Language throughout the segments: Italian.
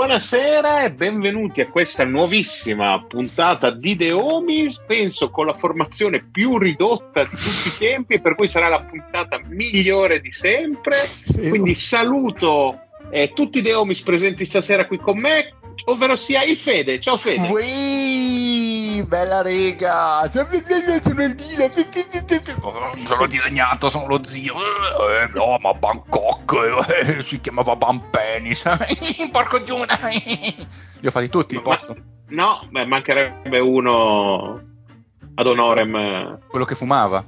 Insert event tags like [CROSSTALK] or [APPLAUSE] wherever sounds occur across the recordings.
Buonasera e benvenuti a questa nuovissima puntata di The Homies, penso con la formazione più ridotta di tutti i tempi, per cui sarà la puntata migliore di sempre. Quindi saluto eh, tutti i The Homies presenti stasera qui con me, ovvero sia il Fede. Ciao Fede. Ui, bella rega! Sono il dire, sono dilagnato, sono lo zio. Eh, no, ma Bangkok eh, si chiamava Bampenis. Porco giuna! Li ho fatti tutti, Ma- posto. No, beh, mancherebbe uno ad honorem. Quello che fumava.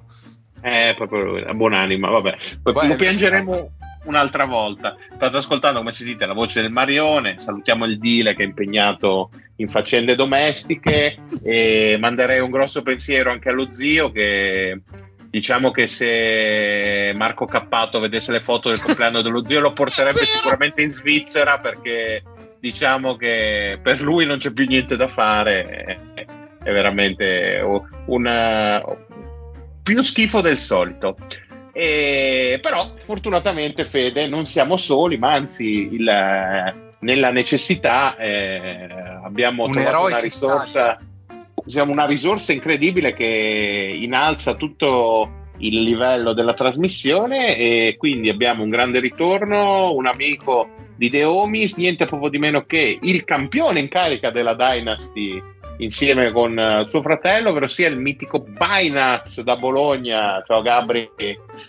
Eh, proprio la buonanima, vabbè. Poi Poi- lo piangeremo un'altra volta. State ascoltando, come si dite, la voce del Marione. Salutiamo il Dile che è impegnato in faccende domestiche e manderei un grosso pensiero anche allo zio che diciamo che se Marco Cappato vedesse le foto del compleanno dello zio lo porterebbe sicuramente in Svizzera perché diciamo che per lui non c'è più niente da fare. È, è veramente una, più schifo del solito. E, però fortunatamente Fede non siamo soli, ma anzi il- nella necessità eh, abbiamo Un trovato una risorsa, siamo una risorsa incredibile che innalza tutto il livello della trasmissione e quindi abbiamo un grande ritorno, un amico di The Homies, niente proprio di meno che il campione in carica della Dynasty insieme con eh, suo fratello, ovvero sia il mitico Binaz da Bologna. Ciao Gabri.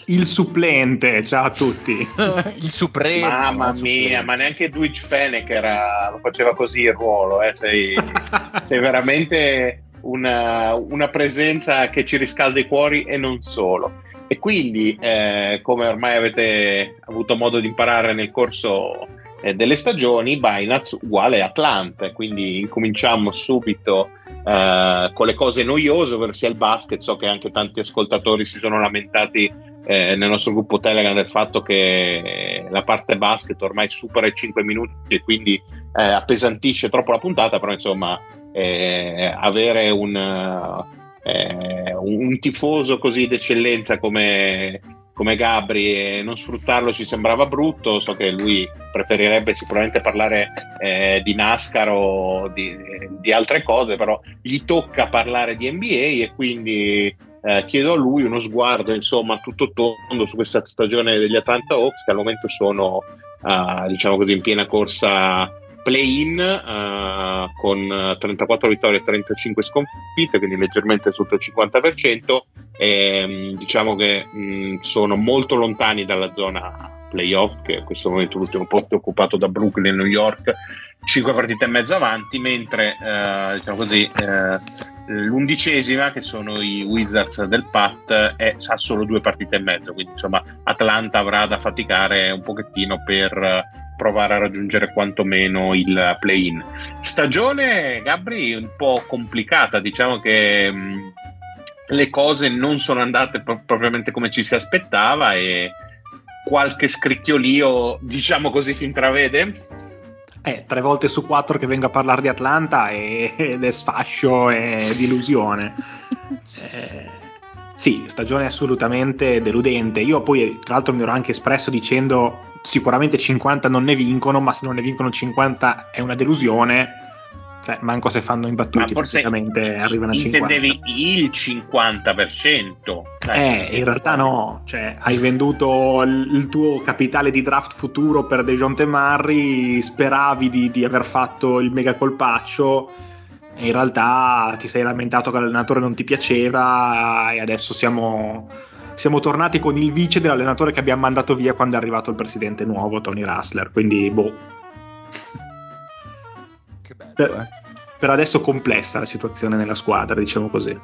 Il supplente, ciao a tutti. [LAUGHS] il supremo. Mamma il mia, supremo. ma neanche Dwight Fennec era, lo faceva così il ruolo, eh, sei, [LAUGHS] sei veramente una, una presenza che ci riscalda i cuori e non solo. E quindi, eh, come ormai avete avuto modo di imparare nel corso eh, delle stagioni, Binance uguale Atlanta. Quindi incominciamo subito eh, con le cose noiose, ovvero il basket. So che anche tanti ascoltatori si sono lamentati eh, nel nostro gruppo Telegram del fatto che la parte basket ormai supera i 5 minuti e quindi eh, appesantisce troppo la puntata, però insomma eh, avere un, eh, un tifoso così d'eccellenza come, come Gabri e non sfruttarlo ci sembrava brutto, so che lui preferirebbe sicuramente parlare eh, di NASCAR o di, di altre cose, però gli tocca parlare di NBA e quindi eh, chiedo a lui uno sguardo insomma tutto tondo su questa stagione degli Atlanta Hawks che al momento sono eh, diciamo così in piena corsa play-in eh, con eh, 34 vittorie e 35 sconfitte quindi leggermente sotto il 50% e mh, diciamo che mh, sono molto lontani dalla zona playoff che in questo momento l'ultimo posto è occupato da Brooklyn e New York 5 partite e mezzo avanti mentre eh, diciamo così eh, l'undicesima che sono i Wizards del Pat è, ha solo due partite e mezzo quindi insomma Atlanta avrà da faticare un pochettino per eh, provare a raggiungere quantomeno il play-in stagione Gabri un po' complicata diciamo che mh, le cose non sono andate pro- propriamente come ci si aspettava e qualche scricchiolio diciamo così si intravede Eh, tre volte su quattro che vengo a parlare di Atlanta e- [LAUGHS] ed è sfascio e delusione. [LAUGHS] Eh, Sì, stagione assolutamente deludente. Io poi, tra l'altro, mi ero anche espresso dicendo sicuramente 50 non ne vincono, ma se non ne vincono 50 è una delusione. Cioè, manco se fanno imbattuti, forse arrivano a 50. Intendevi il 50%. Eh, in realtà no, cioè, hai [LAUGHS] venduto il tuo capitale di draft futuro per Dejounte Murray, speravi di, di aver fatto il mega colpaccio in realtà ti sei lamentato che l'allenatore non ti piaceva e adesso siamo, siamo tornati con il vice dell'allenatore che abbiamo mandato via quando è arrivato il presidente nuovo, Tony Russler. Quindi, boh. Che bello, per, eh. per adesso complessa la situazione nella squadra, diciamo così.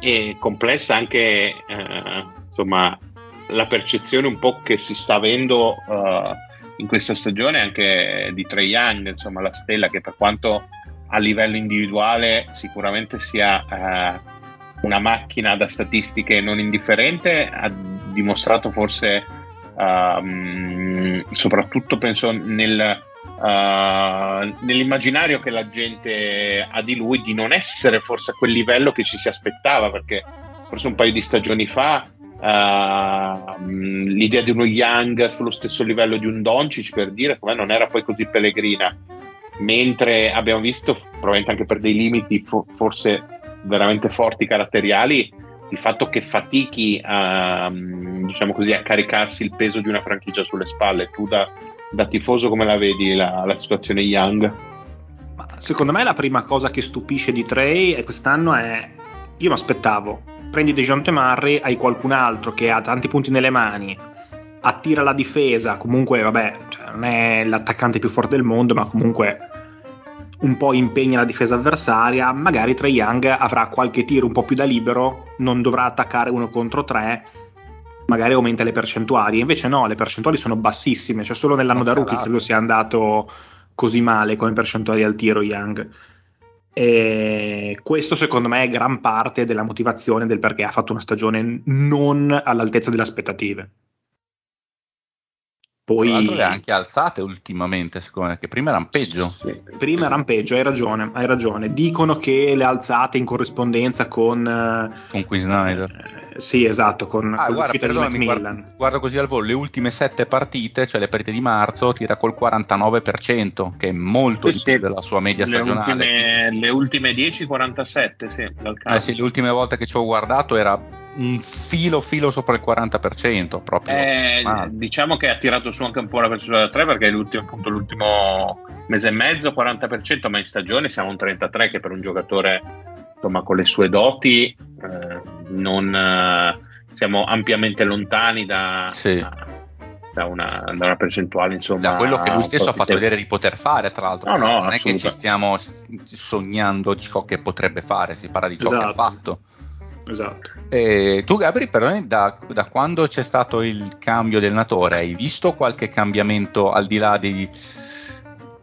E complessa anche, eh, insomma, la percezione un po' che si sta avendo uh, in questa stagione anche di Trey Young, insomma, la stella che per quanto a livello individuale sicuramente sia eh, una macchina da statistiche non indifferente, ha dimostrato forse uh, soprattutto penso nel, uh, nell'immaginario che la gente ha di lui di non essere forse a quel livello che ci si aspettava perché forse un paio di stagioni fa uh, l'idea di uno Young sullo stesso livello di un Doncic per dire come non era poi così pellegrina mentre abbiamo visto, probabilmente anche per dei limiti fo- forse veramente forti caratteriali, il fatto che fatichi a, diciamo così, a caricarsi il peso di una franchigia sulle spalle. Tu da, da tifoso come la vedi la, la situazione Young? Ma secondo me la prima cosa che stupisce di Trey quest'anno è io mi aspettavo prendi DeJounte Murray hai qualcun altro che ha tanti punti nelle mani attira la difesa, comunque vabbè, cioè, non è l'attaccante più forte del mondo, ma comunque un po' impegna la difesa avversaria, magari Trae Young avrà qualche tiro un po' più da libero, non dovrà attaccare uno contro tre, magari aumenta le percentuali, invece no, le percentuali sono bassissime, cioè solo nell'anno da rookie credo sia andato così male come percentuali al tiro Young. E questo secondo me è gran parte della motivazione del perché ha fatto una stagione non all'altezza delle aspettative. Poi... Le ha anche alzate ultimamente, secondo me, che prima erano peggio. Sì, prima erano peggio, hai ragione, hai ragione. Dicono che le ha alzate in corrispondenza con... Eh, con Qui Snyder. Eh, sì, esatto, con, ah, con guarda, perdonami, guarda, guarda, così al volo, le ultime sette partite, cioè le partite di marzo, tira col 49%, che è molto sì, di più della sua media le stagionale. Ultime, le ultime 10, 47, sì. Eh sì, le ultime volte che ci ho guardato era un filo filo sopra il 40% proprio. Eh, diciamo che ha tirato su anche un po' la percentuale da 3 perché l'ultimo, appunto, l'ultimo mese e mezzo 40%, ma in stagione siamo un 33 che per un giocatore insomma con le sue doti eh, non eh, siamo ampiamente lontani da, sì. da, una, da, una, percentuale insomma da quello che lui stesso ha fatto vedere di poter fare tra l'altro no, no, non è che ci stiamo sognando di ciò che potrebbe fare si parla di ciò esatto. che ha esatto. fatto Esatto. E tu Gabri, però, da, da, quando c'è stato il cambio del natore, hai visto qualche cambiamento al di là di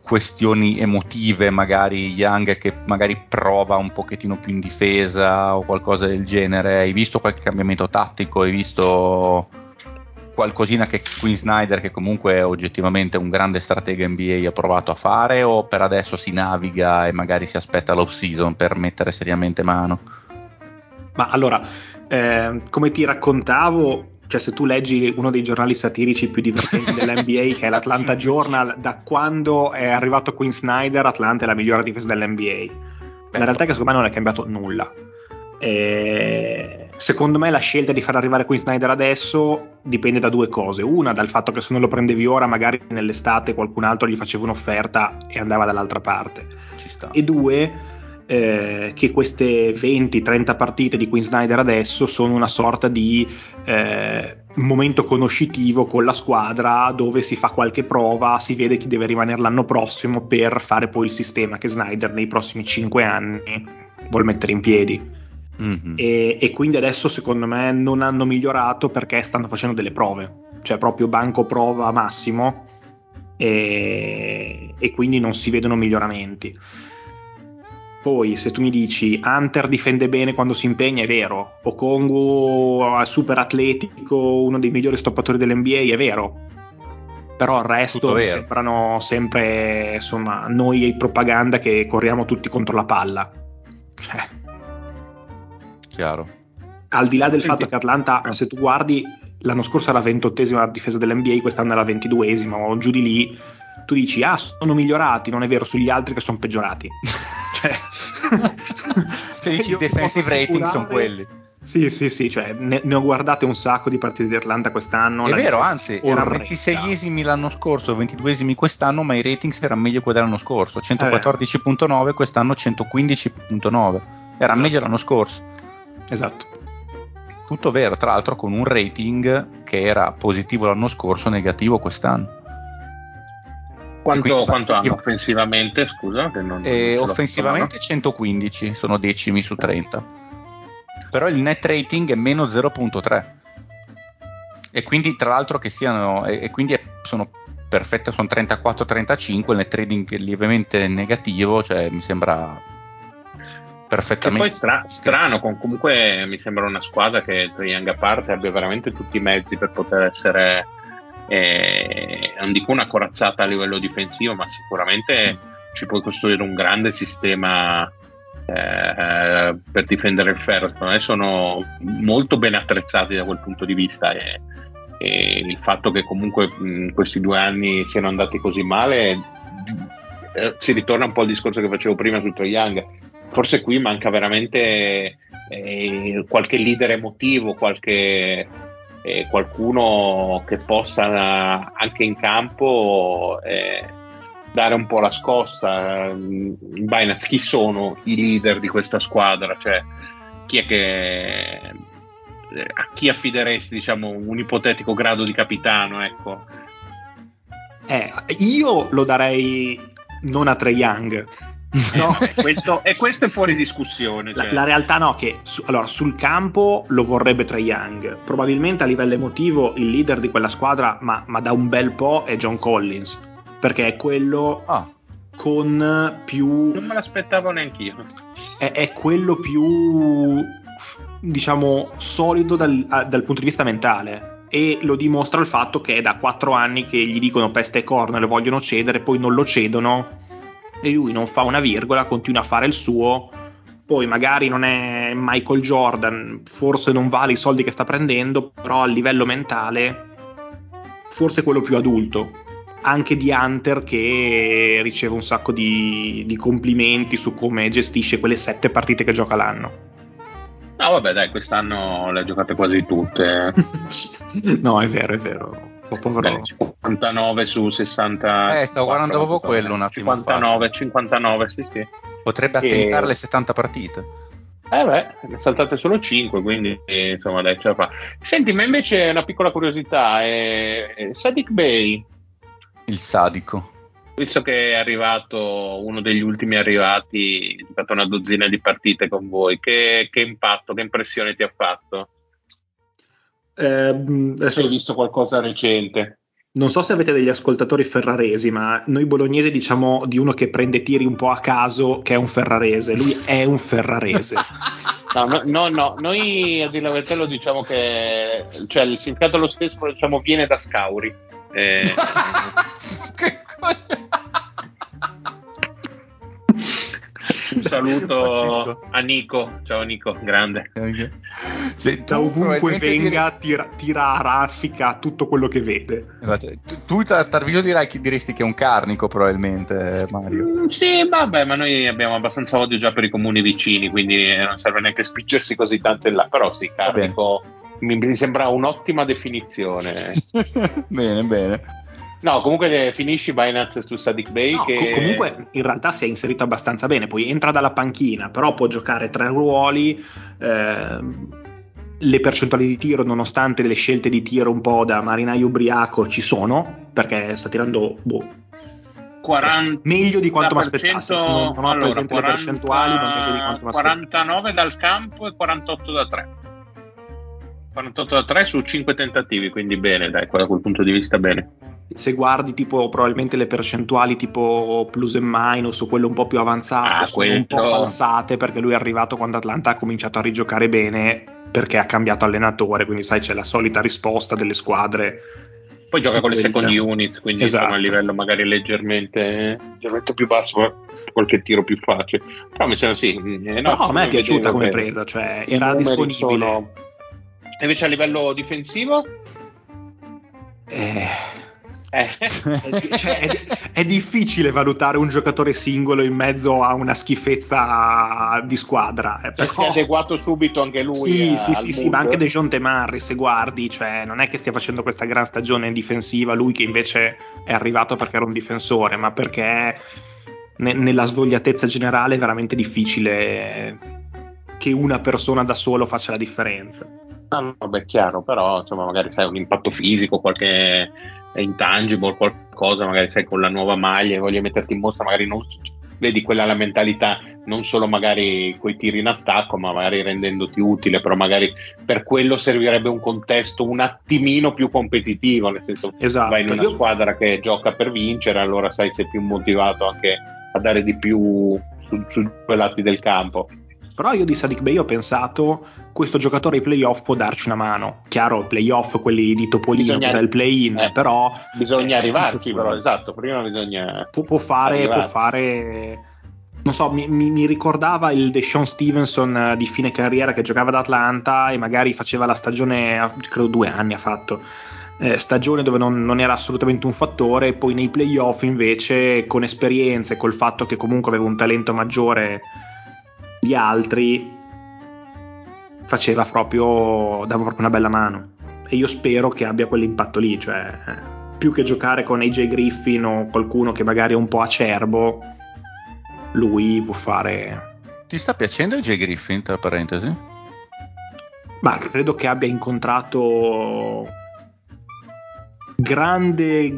questioni emotive, magari Young che magari prova un pochettino più in difesa o qualcosa del genere? Hai visto qualche cambiamento tattico? Hai visto qualcosina che Queen Snyder, che comunque è oggettivamente un grande stratega NBA, ha provato a fare o per adesso si naviga e magari si aspetta l'off season per mettere seriamente mano? Ma allora, eh, come ti raccontavo, cioè se tu leggi uno dei giornali satirici più divertenti [LAUGHS] dell'NBA, che è l'Atlanta Journal, da quando è arrivato Quinn Snyder, Atlanta è la migliore difesa dell'NBA. La realtà è che secondo me non è cambiato nulla. E secondo me la scelta di far arrivare Quinn Snyder adesso dipende da due cose. Una, dal fatto che se non lo prendevi ora, magari nell'estate qualcun altro gli faceva un'offerta e andava dall'altra parte. E due, eh, che queste 20-30 partite di Queen Snyder adesso sono una sorta di eh, momento conoscitivo con la squadra dove si fa qualche prova, si vede chi deve rimanere l'anno prossimo per fare poi il sistema che Snyder nei prossimi 5 anni vuol mettere in piedi. Mm-hmm. E, e, quindi adesso secondo me non hanno migliorato perché stanno facendo delle prove, cioè proprio banco prova massimo e, e quindi non si vedono miglioramenti. Poi, se tu mi dici Hunter difende bene quando si impegna, è vero. Okongu è super atletico, uno dei migliori stoppatori dell'NBA, è vero. Però il resto sembrano sempre insomma noi e propaganda che corriamo tutti contro la palla. Cioè. Chiaro. al di là del fatto che Atlanta, se tu guardi, l'anno scorso era la ventottesima difesa dell'NBA, quest'anno è la ventiduesima o giù di lì, tu dici, ah, sono migliorati, non è vero, sugli altri che sono peggiorati. [LAUGHS] cioè, [LAUGHS] cioè i defensive rating sono quelli. Sì, sì, sì, cioè, ne, ne, ho guardate un sacco di partite di Atlanta quest'anno. È vero, anzi, erano 26esimi l'anno scorso, 22esimi quest'anno, ma i ratings erano meglio quelli dell'anno scorso. 114.9, eh. quest'anno 115.9. Era meglio l'anno scorso. Esatto. Tutto vero, tra l'altro con un rating che era positivo l'anno scorso, negativo quest'anno. Quanto, quanto hanno? offensivamente? Scusa, che non, eh, non offensivamente 115, sono decimi su 30 però il net rating è meno 0.3 e quindi tra l'altro che siano e, e quindi è, sono perfette sono 34-35 il net rating è lievemente negativo cioè mi sembra perfettamente che poi stra- strano con, comunque mi sembra una squadra che tra Young a parte abbia veramente tutti i mezzi per poter essere eh, non dico una corazzata a livello difensivo ma sicuramente ci puoi costruire un grande sistema eh, per difendere il ferro. Sono molto ben attrezzati da quel punto di vista e, e il fatto che comunque in questi due anni siano andati così male eh, si ritorna un po' al discorso che facevo prima su Troy Young. Forse qui manca veramente eh, qualche leader emotivo, qualche, eh, qualcuno che possa anche in campo eh, dare un po' la scossa. In Binance, chi sono i leader di questa squadra? Cioè, chi è che a chi affideresti diciamo, un ipotetico grado di capitano? Ecco. Eh, io lo darei non a Trey Young. No, [LAUGHS] questo, e questo è fuori discussione. Cioè. La, la, realtà no, che su, allora, sul campo lo vorrebbe Trey Young. Probabilmente a livello emotivo il leader di quella squadra, ma, ma da un bel po', è John Collins perché è quello ah. con più... Non me l'aspettavo neanch'io. È, è quello più, diciamo, solido dal, dal, punto di vista mentale. E lo dimostra il fatto che è da quattro anni che gli dicono peste e corna, le vogliono cedere, poi non lo cedono e lui non fa una virgola, continua a fare il suo. Poi magari non è Michael Jordan, forse non vale i soldi che sta prendendo, però a livello mentale forse è quello più adulto anche di Hunter che riceve un sacco di, di complimenti su come gestisce quelle sette partite che gioca l'anno. No, vabbè, dai, quest'anno le ha giocate quasi tutte. [LAUGHS] no, è vero, è vero. Beh, 59 su 60. Eh, stavo guardando proprio quello un attimo. 59, fa. 59, sì, sì. Potrebbe attentare e... le 70 partite. Eh beh, ne saltate solo 5, quindi insomma dai, ce la fa. Senti, ma invece una piccola curiosità, eh, Sadik Bey il sadico. Visto che è arrivato uno degli ultimi arrivati, ha fatto una dozzina di partite con voi, che, che impatto, che impressione ti ha fatto? Eh, adesso... Hai visto qualcosa recente? Non so se avete degli ascoltatori ferraresi, ma noi bolognesi diciamo di uno che prende tiri un po' a caso che è un ferrarese. Lui è un ferrarese. [LAUGHS] no, no, no, no, noi a dire la verità lo diciamo che cioè, il significato lo stesso diciamo viene da Scauri. Eh, [LAUGHS] un saluto a Nico. Ciao Nico, grande. Se da ovunque venga, dire... tira, tira, a raffica tutto quello che vede. Esatto. Tu, tu a Tarvisio dirai, diresti che è un carnico, probabilmente, Mario. Mm, sì, vabbè, ma noi abbiamo abbastanza odio già per i comuni vicini, quindi non serve neanche spingersi così tanto in là. Però sì, carnico mi, mi sembra un'ottima definizione. [LAUGHS] bene, bene. No, comunque finisci Binance su Sadiq Bay. No, che... Comunque in realtà si è inserito abbastanza bene, poi entra dalla panchina, però può giocare tre ruoli. Eh, le percentuali di tiro, nonostante le scelte di tiro un po' da marinaio ubriaco, ci sono, perché sta tirando boh, 40, meglio di quanto mi aspettassi. Non, non ho allora, presente 40, le percentuali, ma meglio di quanto mi 49 dal campo e 48 da 3. 48 da 3 su 5 tentativi, quindi bene, dai, da quel punto di vista bene. Se guardi tipo probabilmente le percentuali tipo plus e minus o quelle un po' più avanzate, ah, sono quello... un po' falsate perché lui è arrivato quando Atlanta ha cominciato a rigiocare bene perché ha cambiato allenatore, quindi sai c'è la solita risposta delle squadre. Poi gioca con le second units, quindi esatto. sono a livello magari leggermente, leggermente più basso. qualche tiro più facile. Però mi sembra sì. Eh, no, no a me è piaciuta come bene. presa, cioè era disponibile. Sono... Invece a livello difensivo? Eh eh. [LAUGHS] cioè, è, è, difficile valutare un giocatore singolo in mezzo a una schifezza di squadra. Eh, però... Si è adeguato subito anche lui. Sì, sì, sì, sì, ma anche De Jonte Marri, se guardi, cioè, non è che stia facendo questa gran stagione difensiva, lui che invece è arrivato perché era un difensore, ma perché ne, nella svogliatezza generale è veramente difficile che una persona da solo faccia la differenza. No, no, beh, chiaro, però insomma, magari sai un impatto fisico, qualche intangible, qualcosa, magari sai con la nuova maglia, voglio metterti in mostra, magari non vedi quella la mentalità, non solo magari coi tiri in attacco, ma magari rendendoti utile, però magari per quello servirebbe un contesto un attimino più competitivo, nel senso esatto, vai in una io... squadra che gioca per vincere, allora sai sei più motivato anche a dare di più su, su quei lati del campo. Però io di Sadiq Bey ho pensato, questo giocatore ai playoff può darci una mano. Chiaro, playoff, quelli di Topolino, bisogna, del play-in, eh, però... Bisogna eh, arrivarci, però, esatto, prima bisogna... Può, può fare, può fare... Non so, mi, mi, mi, ricordava il Deshaun Stevenson eh, di fine carriera che giocava ad Atlanta e magari faceva la stagione, credo due anni ha fatto, eh, stagione dove non, non, era assolutamente un fattore, poi nei playoff invece con esperienze, col fatto che comunque aveva un talento maggiore di altri faceva proprio dava proprio una bella mano e io spero che abbia quell'impatto lì cioè più che giocare con AJ Griffin o qualcuno che magari è un po' acerbo lui può fare ti sta piacendo AJ Griffin tra parentesi? ma credo che abbia incontrato grande,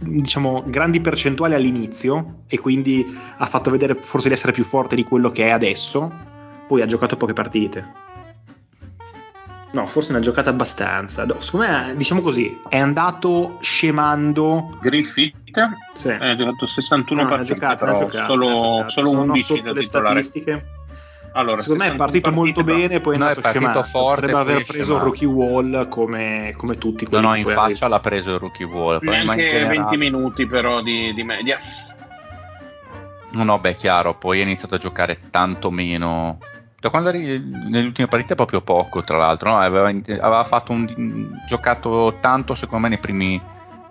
diciamo, grandi percentuali all'inizio e quindi ha fatto vedere forse di essere più forte di quello che è adesso, poi ha giocato poche partite. No, forse ne ha giocate abbastanza. No, secondo me, diciamo così, è andato scemando. Griffith? Sì. Ha giocato 61 no, partite, giocato, però giocato, solo, solo 11 da titolare. statistiche allora, Secondo me è partito molto bene, poi è, no, è partito scemato. forte. Potrebbe aver preso il rookie wall come, come tutti. No, no, in faccia l'ha preso il rookie wall. Neanche 20 minuti però di, di media. No, no, beh, chiaro, poi ha iniziato a giocare tanto meno. Da quando eri nelle ultime partite proprio poco, tra l'altro, no? aveva, aveva, fatto un, giocato tanto secondo me nei primi,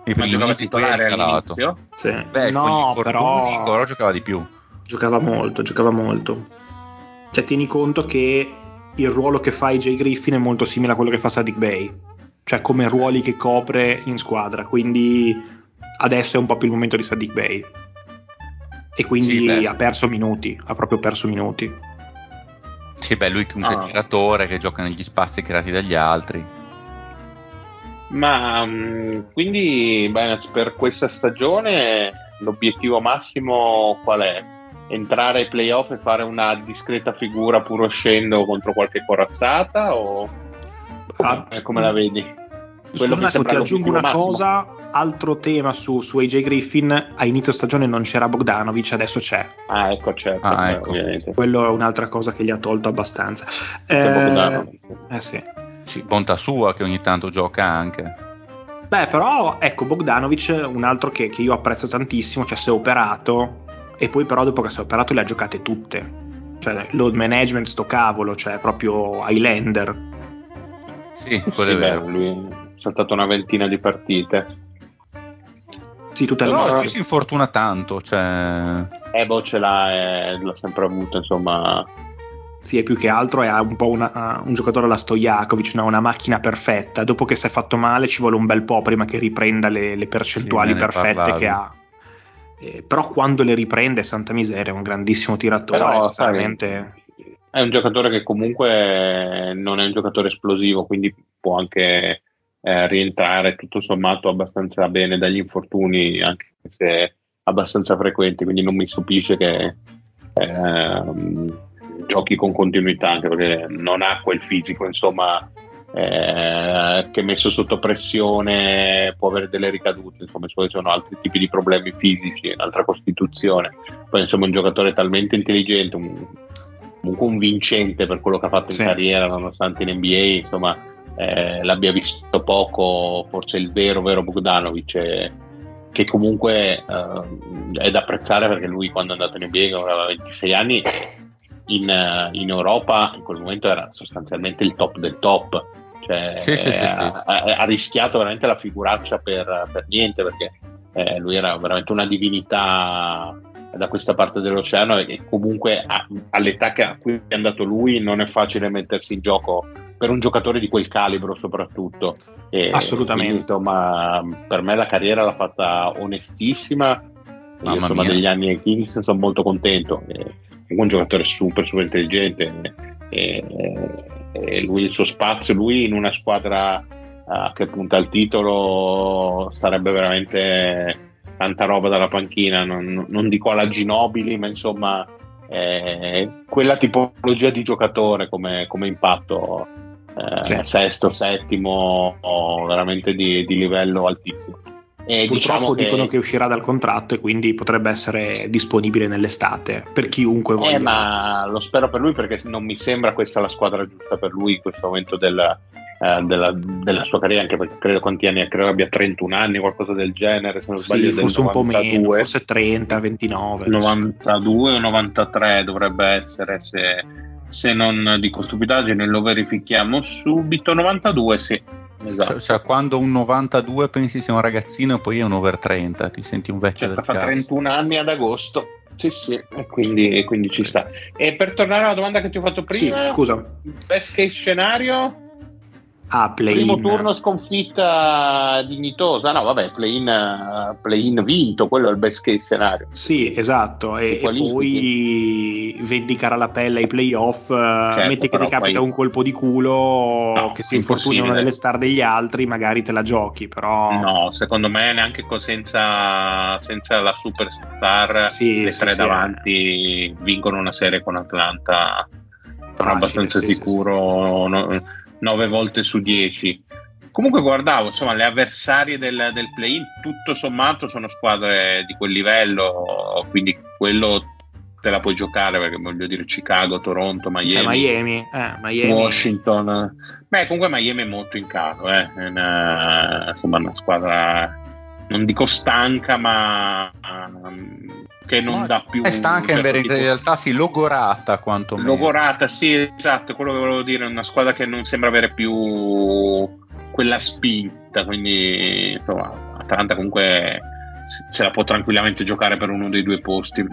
nei primi mesi, poi è ricalato. Sì. Beh, no, con gli però giocava di più. Giocava molto, giocava molto. Cioè, tieni conto che il ruolo che fa Jay Griffin è molto simile a quello che fa Sadiq Bay, cioè come ruoli che copre in squadra. Quindi adesso è un po' più il momento di Sadiq Bay. E quindi sì, ha perso minuti, ha proprio perso minuti. Sì, beh, lui comunque è ah. tiratore che gioca negli spazi creati dagli altri. Ma um, quindi beh, per questa stagione l'obiettivo massimo qual è? Entrare ai playoff e fare una discreta figura pur uscendo contro qualche corazzata o come, ah, come la vedi? Quello Scusa, ti aggiungo una massimo. cosa, altro tema su, su, AJ Griffin, a inizio stagione non c'era Bogdanovic, adesso c'è. Ah, ecco, certo. Ah, ecco. Quello è un'altra cosa che gli ha tolto abbastanza. Eh, eh sì. sì. Bontà sua che ogni tanto gioca anche. Beh, però ecco Bogdanovic, un altro che, che io apprezzo tantissimo, cioè si è operato, e poi però dopo che si è operato le ha giocate tutte. Cioè, load management sto cavolo, cioè proprio Highlander. Sì, quello sì, è vero. lui ha saltato una ventina di partite. Sì, tutte le Però si infortuna tanto, cioè... Eh, boh, ce l'ha, eh, l'ha sempre avuto, insomma... Sì, e più che altro è un po' una, un giocatore alla Stojakovic, una, una, macchina perfetta. Dopo che si è fatto male ci vuole un bel po' prima che riprenda le, le percentuali sì, perfette parlavi. che ha. Eh, però quando le riprende, santa miseria, è un grandissimo tiratore. Però, veramente... È un giocatore che comunque non è un giocatore esplosivo, quindi può anche eh, rientrare tutto sommato abbastanza bene dagli infortuni, anche se abbastanza frequenti, quindi non mi stupisce che eh, giochi con continuità, anche perché non ha quel fisico, insomma, eh, che messo sotto pressione può avere delle ricadute, insomma ci sono altri tipi di problemi fisici, un'altra costituzione. Poi insomma un giocatore talmente intelligente, un, un vincente per quello che ha fatto in carriera, nonostante in NBA, insomma eh, l'abbia visto poco, forse il vero, vero Bogdanovic. Eh, che comunque uh, è da apprezzare perché lui quando è andato in NBA aveva 26 anni in, uh, in, Europa in quel momento era sostanzialmente il top del top cioè, sì, sì, sì, ha, ha, rischiato veramente la figuraccia per, per niente perché eh, lui era veramente una divinità da questa parte dell'oceano e comunque a, all'età a cui è andato lui non è facile mettersi in gioco per un giocatore di quel calibro soprattutto. E Assolutamente. Insomma, per me la carriera l'ha fatta onestissima. Io, insomma, degli anni ai Kings sono molto contento. È un giocatore super, super intelligente. E, e lui, il suo spazio, lui in una squadra uh, che punta al titolo sarebbe veramente tanta roba dalla panchina. Non, non dico alla Ginobili, ma insomma, eh, quella tipologia di giocatore come, come impatto eh, sì. sesto, settimo, veramente di, di livello altissimo. E Purtroppo diciamo che... dicono che uscirà dal contratto e quindi potrebbe essere disponibile nell'estate per chiunque voglia. Eh, ma lo spero per lui perché non mi sembra questa la squadra giusta per lui in questo momento del, eh, della, della, sua carriera, anche perché credo quanti anni credo abbia 31 anni, qualcosa del genere, se non sbaglio. Sì, forse un po' meno, forse 30, 29. 92 o 93 dovrebbe essere se se non dico stupidaggine lo verifichiamo subito 92 sì esatto. cioè, cioè, quando un 92 pensi sia un ragazzino e poi è un over 30 ti senti un vecchio certo, fa cazzo. 31 anni ad agosto. Sì sì e quindi, quindi, ci sta. E per tornare alla domanda che ti ho fatto prima sì, scusa. best case scenario Ah, Primo turno sconfitta dignitosa, no vabbè, play-in, play-in vinto, quello è il best case scenario. Sì, esatto, e, e poi vendicare la pelle ai playoff, eh, certo, metti che ti capita poi... un colpo di culo, no, che si infortuna una delle star degli altri, magari te la giochi, però... No, secondo me neanche senza, senza la superstar, sì, le sì, tre sì, davanti eh. vincono una serie con Atlanta, sono abbastanza sicuro... No, 9 volte su 10. Comunque guardavo, insomma, le avversarie del, del play-in tutto sommato sono squadre di quel livello, quindi quello te la puoi giocare perché voglio dire Chicago, Toronto, Miami, cioè Miami, eh, Miami. Washington. Beh, comunque Miami è molto in caso, eh. è una, insomma, una squadra non dico stanca, ma um, che non no, dà più. È stanca in, verità, in realtà, sì, logorata quantomeno. Logorata, sì, esatto, quello che volevo dire, è una squadra che non sembra avere più quella spinta, quindi insomma, Atalanta comunque se la può tranquillamente giocare per uno dei due posti.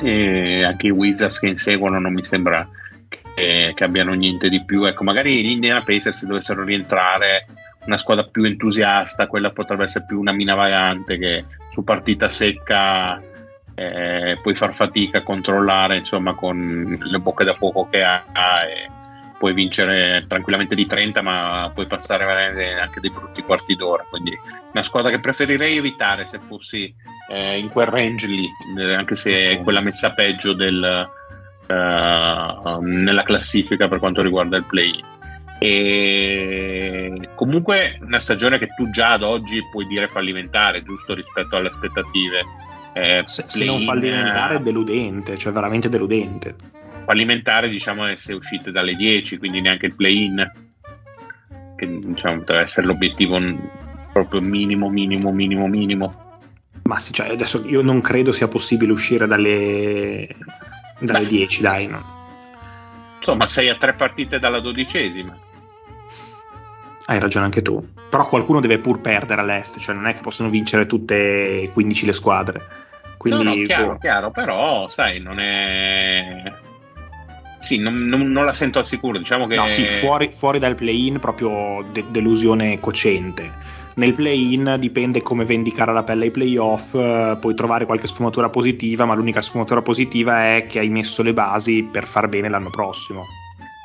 E anche i Wizards che inseguono non mi sembra che, che abbiano niente di più. Ecco, magari gli Indiana Pacers dovessero rientrare una squadra più entusiasta, quella potrebbe essere più una mina vagante che su partita secca eh, puoi far fatica a controllare insomma con le bocche da fuoco che ha e puoi vincere tranquillamente di 30 ma puoi passare anche dei brutti quarti d'ora. Quindi una squadra che preferirei evitare se fossi eh, in quel range lì eh, anche se è quella messa peggio del, uh, nella classifica per quanto riguarda il play e comunque una stagione che tu già ad oggi puoi dire fallimentare giusto rispetto alle aspettative eh, se, se, non fallimentare è deludente, cioè veramente deludente. Fallimentare diciamo se uscite dalle 10, quindi neanche il play-in, che diciamo deve essere l'obiettivo proprio minimo, minimo, minimo, minimo. Ma sì, cioè adesso io non credo sia possibile uscire dalle, dalle 10, dai. No. Insomma, sei a tre partite dalla dodicesima. Hai ragione anche tu. Però qualcuno deve pur perdere all'est, cioè non è che possono vincere tutte e 15 le squadre. Quindi, no, no, chiaro, boh. chiaro, però sai, non è... Sì, non, non, non, la sento al sicuro, diciamo che... No, sì, fuori, fuori dal play-in proprio de- delusione cocente. Nel play-in dipende come vendicare la pelle ai playoff, eh, puoi trovare qualche sfumatura positiva, ma l'unica sfumatura positiva è che hai messo le basi per far bene l'anno prossimo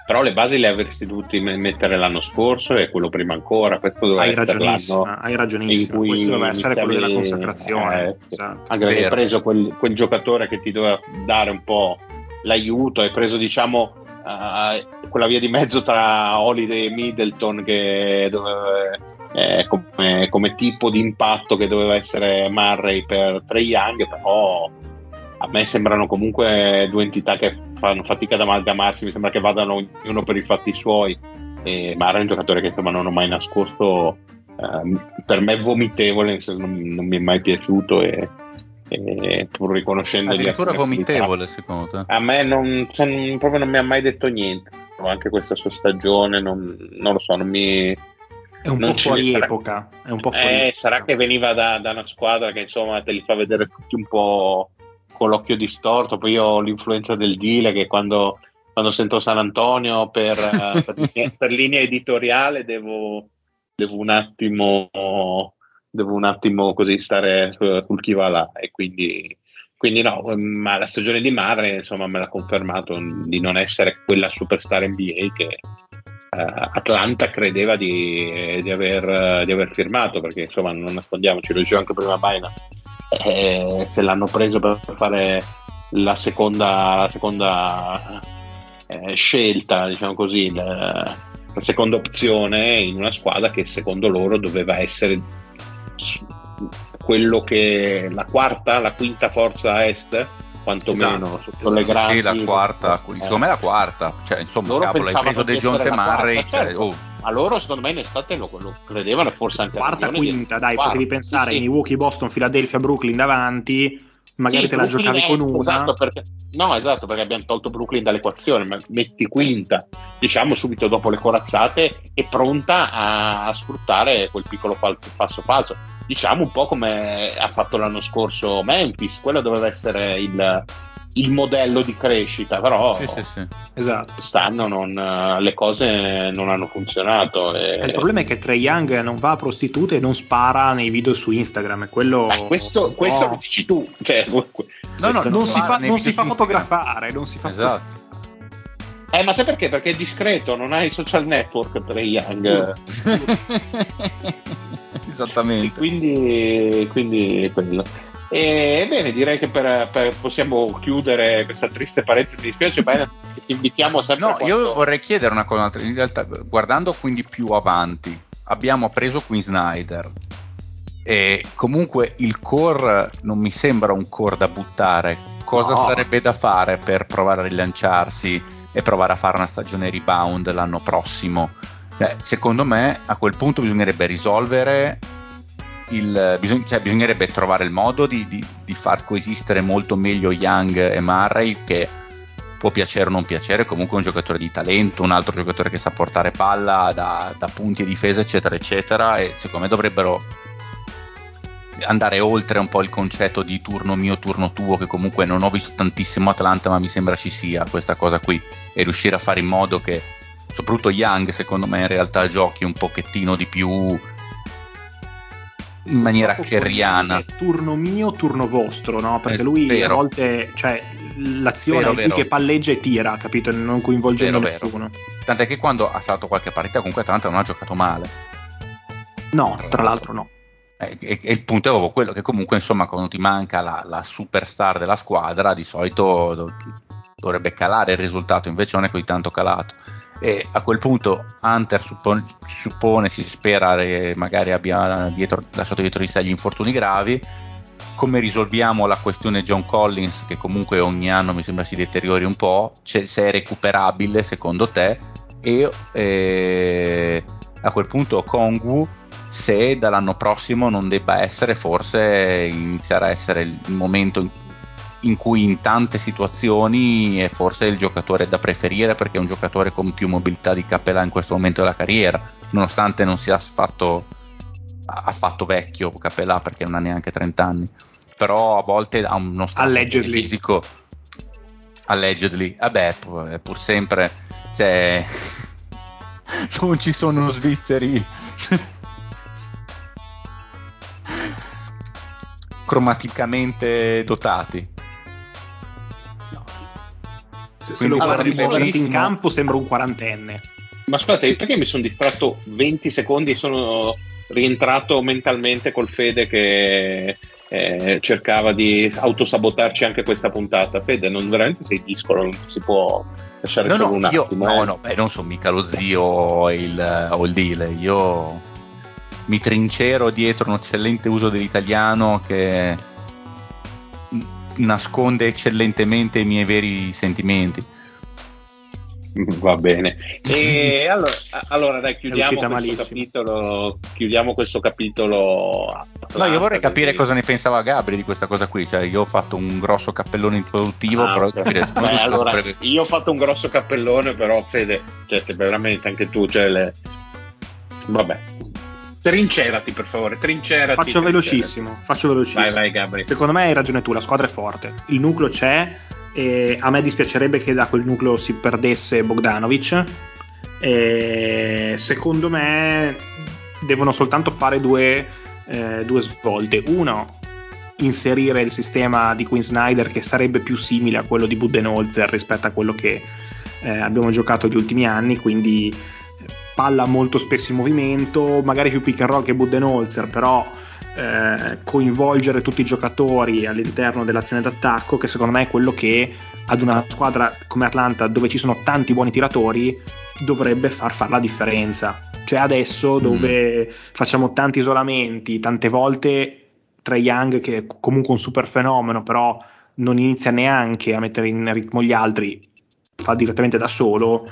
però le basi le avresti dovuti mettere l'anno scorso e quello prima ancora. Questo doveva hai essere ragionissimo, hai ragionissimo. Questo doveva essere quello della consacrazione. Eh, esatto. Anche perché hai preso quel, quel, giocatore che ti doveva dare un po' l'aiuto, hai preso diciamo uh, quella via di mezzo tra Holiday e Middleton che doveva, eh, come, come, tipo di impatto che doveva essere Murray per Trey Young, però me sembrano comunque due entità che fanno fatica ad amalgamarsi, mi sembra che vadano ognuno per i fatti suoi. E Mara è un giocatore che insomma non ho mai nascosto uh, per me vomitevole, non, non, mi è mai piaciuto e, e pur riconoscendo addirittura vomitevole secondo te? A me non, non, proprio non mi ha mai detto niente, anche questa sua stagione, non, non lo so, non mi... È un non po' fuori sarà, epoca. È un po' fuori eh, sarà che veniva da, da, una squadra che insomma te li fa vedere tutti un po' con l'occhio distorto. Poi io ho l'influenza del Dile che quando, quando sento San Antonio per, per, [LAUGHS] linea, per linea editoriale devo, devo un attimo devo un attimo così stare sul chi va là e quindi, quindi no, ma la stagione di Madre insomma me l'ha confermato di non essere quella superstar NBA che uh, Atlanta credeva di, di, aver, di, aver, firmato perché insomma non nascondiamoci, lo dicevo anche prima Baina eh, se l'hanno preso per fare la seconda, la seconda eh, scelta diciamo così la, la seconda opzione in una squadra che secondo loro doveva essere quello che la quarta, la quinta forza est, quantomeno esatto, sotto le grandi. Sì, la quarta, eh. secondo me la quarta, cioè insomma, Loro cavolo, hai preso dei John Murray, cioè, certo. oh. a loro secondo me in estate lo, lo credevano forse anche quarta, quinta, dai, quarta. potevi pensare sì, sì. Milwaukee, Boston, Philadelphia, Brooklyn davanti magari sì, te la Brooklyn giocavi con una. Esatto perché, no, esatto, perché abbiamo tolto Brooklyn dall'equazione, ma metti quinta, diciamo subito dopo le corazzate, è pronta a, a sfruttare quel piccolo passo falso. Diciamo un po' come ha fatto l'anno scorso Memphis, quello doveva essere il, il modello di crescita, però sì, sì, sì. Esatto. quest'anno non, le cose non hanno funzionato. E... Il problema è che Trey Young non va a prostitute e non spara nei video su Instagram. Quello... Ma questo, questo no. lo dici tu. Cioè, [LAUGHS] no, no, non, non si fa, non si fa fotografare, non si fa esatto. Eh, ma sai perché? Perché è discreto, non ha i social network Trey Young. [LAUGHS] Esattamente. E quindi, quindi quello. Ebbene, direi che per, per, possiamo chiudere questa triste parentesi. Mi dispiace, ma ti invitiamo sempre. No, quando... io vorrei chiedere una cosa. In realtà, guardando quindi più avanti, abbiamo preso Queen Snyder. E comunque il core non mi sembra un core da buttare. Cosa no. sarebbe da fare per provare a rilanciarsi e provare a fare una stagione rebound l'anno prossimo? Beh, secondo me a quel punto bisognerebbe risolvere il, bisog- cioè, bisognerebbe trovare il modo di, di, di, far coesistere molto meglio Young e Murray che può piacere o non piacere, comunque un giocatore di talento, un altro giocatore che sa portare palla da, da punti e difesa eccetera eccetera e secondo me dovrebbero andare oltre un po' il concetto di turno mio, turno tuo, che comunque non ho visto tantissimo Atlanta, ma mi sembra ci sia questa cosa qui, e riuscire a fare in modo che soprattutto Young, secondo me, in realtà giochi un pochettino di più in maniera kerriana. Turno mio, turno vostro, no? Perché lui vero. a volte, cioè, l'azione vero, è vero. che palleggia e tira, capito? Non coinvolgendo vero, nessuno. Tant'è che quando ha stato qualche partita, comunque Atlanta non ha giocato male. No, tra, tra l'altro, l'altro no. E, e, e, il punto è proprio quello che comunque, insomma, quando ti manca la, la superstar della squadra, di solito do, dovrebbe calare il risultato, invece non è così tanto calato e a quel punto Hunter suppone, suppone si spera che magari abbia dietro, lasciato dietro di sé gli infortuni gravi. Come risolviamo la questione John Collins che comunque ogni anno mi sembra si deteriori un po' se è recuperabile secondo te? E eh, a quel punto Kongwu se dall'anno prossimo non debba essere forse iniziare a essere il momento in cui in tante situazioni è forse il giocatore da preferire perché è un giocatore con più mobilità di Capella in questo momento della carriera, nonostante non sia affatto, affatto vecchio Capella perché non ha neanche 30 anni, però a volte ha uno stato fisico. Allegedly, vabbè, pur, pur sempre cioè, [LAUGHS] non ci sono svizzeri. [LAUGHS] Cromaticamente dotati se lo guardi in campo sembra un quarantenne. Ma aspetta, perché mi sono distratto 20 secondi e sono rientrato mentalmente col Fede che eh, cercava di autosabotarci anche questa puntata. Fede, non veramente sei discolo, non si può lasciare no, solo no, un io, attimo. No, eh. no, beh, non sono mica lo zio o il, o il dealer, io mi trincero dietro un eccellente uso dell'italiano che nasconde eccellentemente i miei veri sentimenti. [LAUGHS] Va bene. E [LAUGHS] allora, allora dai, chiudiamo questo, capitolo, chiudiamo questo capitolo. No, io vorrei capire cosa ne pensava Gabri di questa cosa qui. Cioè, io ho fatto un grosso cappellone introduttivo, ah, però okay. Beh, allora, io ho fatto un grosso cappellone, però Fede, cioè, veramente anche tu, cioè, le... vabbè. Trincerati per favore, trincerati. Faccio velocissimo, faccio velocissimo. Vai, vai, Gabri. Secondo me hai ragione tu, la squadra è forte. Il nucleo c'è, e a me dispiacerebbe che da quel nucleo si perdesse Bogdanovic. E secondo me devono soltanto fare due, eh, due svolte. Uno, inserire il sistema di Queen Snyder che sarebbe più simile a quello di Budenholzer rispetto a quello che eh, abbiamo giocato negli ultimi anni, quindi palla molto spesso in movimento, magari più pick and roll che Budenholzer, però eh, coinvolgere tutti i giocatori all'interno dell'azione d'attacco, che secondo me è quello che ad una squadra come Atlanta, dove ci sono tanti buoni tiratori, dovrebbe far fare la differenza. Cioè adesso mm. dove mm. facciamo tanti isolamenti, tante volte Trey Young, che è comunque un super fenomeno, però non inizia neanche a mettere in ritmo gli altri, fa direttamente da solo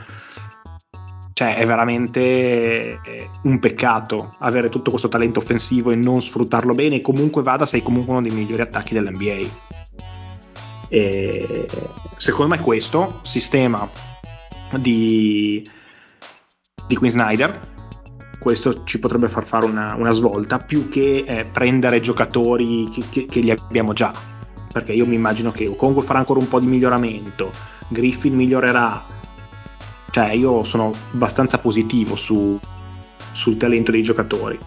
cioè è veramente eh, un peccato avere tutto questo talento offensivo e non sfruttarlo bene. Comunque vada, sei comunque uno dei migliori attacchi dell'NBA. E secondo me questo sistema di, di Queen Snyder questo ci potrebbe far fare una, una svolta più che eh, prendere giocatori che, che, che, li abbiamo già perché io mi immagino che Okongo farà ancora un po' di miglioramento Griffin migliorerà cioè io sono abbastanza positivo su, sul talento dei giocatori.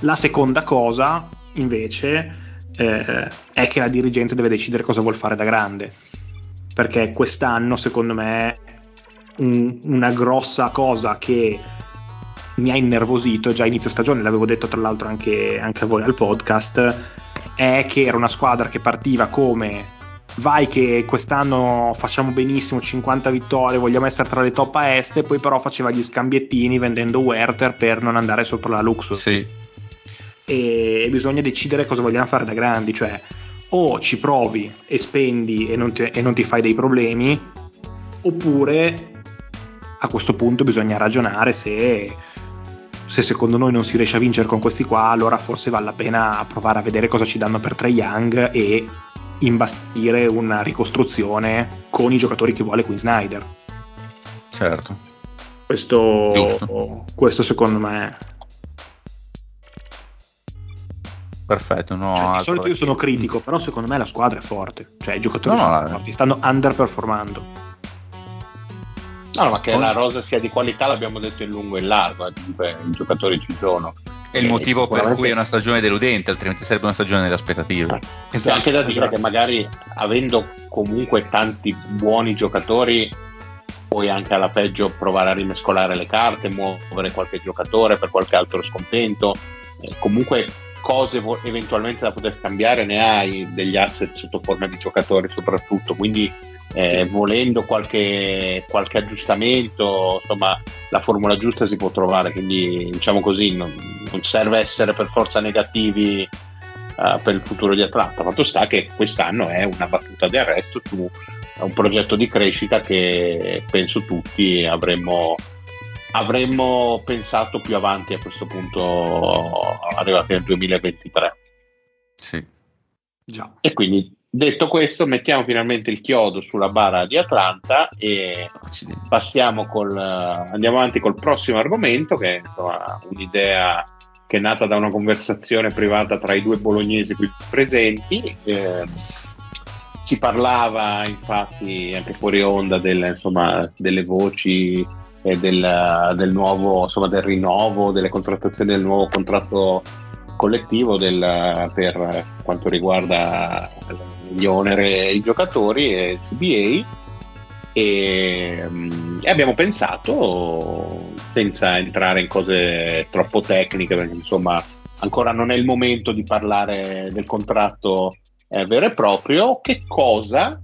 La seconda cosa, invece, eh, è che la dirigente deve decidere cosa vuol fare da grande. Perché quest'anno, secondo me, un, una grossa cosa che mi ha innervosito già inizio stagione, l'avevo detto tra l'altro anche, anche a voi al podcast, è che era una squadra che partiva come vai che quest'anno facciamo benissimo 50 vittorie, vogliamo essere tra le top a est, poi però faceva gli scambiettini vendendo Werther per non andare sopra la Luxus. Sì. E bisogna decidere cosa vogliamo fare da grandi, cioè o ci provi e spendi e non ti, e non ti fai dei problemi, oppure a questo punto bisogna ragionare se, se, secondo noi non si riesce a vincere con questi qua, allora forse vale la pena provare a vedere cosa ci danno per Trey Young e imbastire una ricostruzione con i giocatori che vuole Queen Snyder. Certo. Questo, questo secondo me perfetto. No, cioè, di solito io sono critico, però secondo me la squadra è forte. Cioè, i giocatori no, no, forti, stanno underperformando. No, ma che oh. la rosa sia di qualità l'abbiamo detto in lungo e in largo, eh. i giocatori ci sono. È il motivo per cui è una stagione deludente, altrimenti sarebbe una stagione delle aspettative. Esatto, C'è anche da dire esatto. che magari avendo comunque tanti buoni giocatori, puoi anche alla peggio provare a rimescolare le carte, muovere qualche giocatore per qualche altro scontento. Eh, comunque cose vo- eventualmente da poter scambiare ne hai degli asset sotto forma di giocatori soprattutto, quindi eh, volendo qualche, qualche, aggiustamento, insomma, la formula giusta si può trovare. Quindi, diciamo così, non, non serve essere per forza negativi uh, per il futuro di Atlanta. Fatto sta che quest'anno è una battuta di arresto su un progetto di crescita che penso tutti avremmo, avremmo pensato più avanti a questo punto, arrivati nel 2023. Sì. Già. E quindi Detto questo, mettiamo finalmente il chiodo sulla bara di Atlanta e passiamo col, andiamo avanti col prossimo argomento, che è insomma, un'idea che è nata da una conversazione privata tra i due bolognesi qui presenti. Eh, si parlava infatti anche fuori onda del, insomma, delle voci e del, del, nuovo, insomma, del rinnovo, delle contrattazioni del nuovo contratto collettivo del, per quanto riguarda gli oneri e i giocatori e CBA e, mm, e, abbiamo pensato senza entrare in cose troppo tecniche perché insomma ancora non è il momento di parlare del contratto eh, vero e proprio che cosa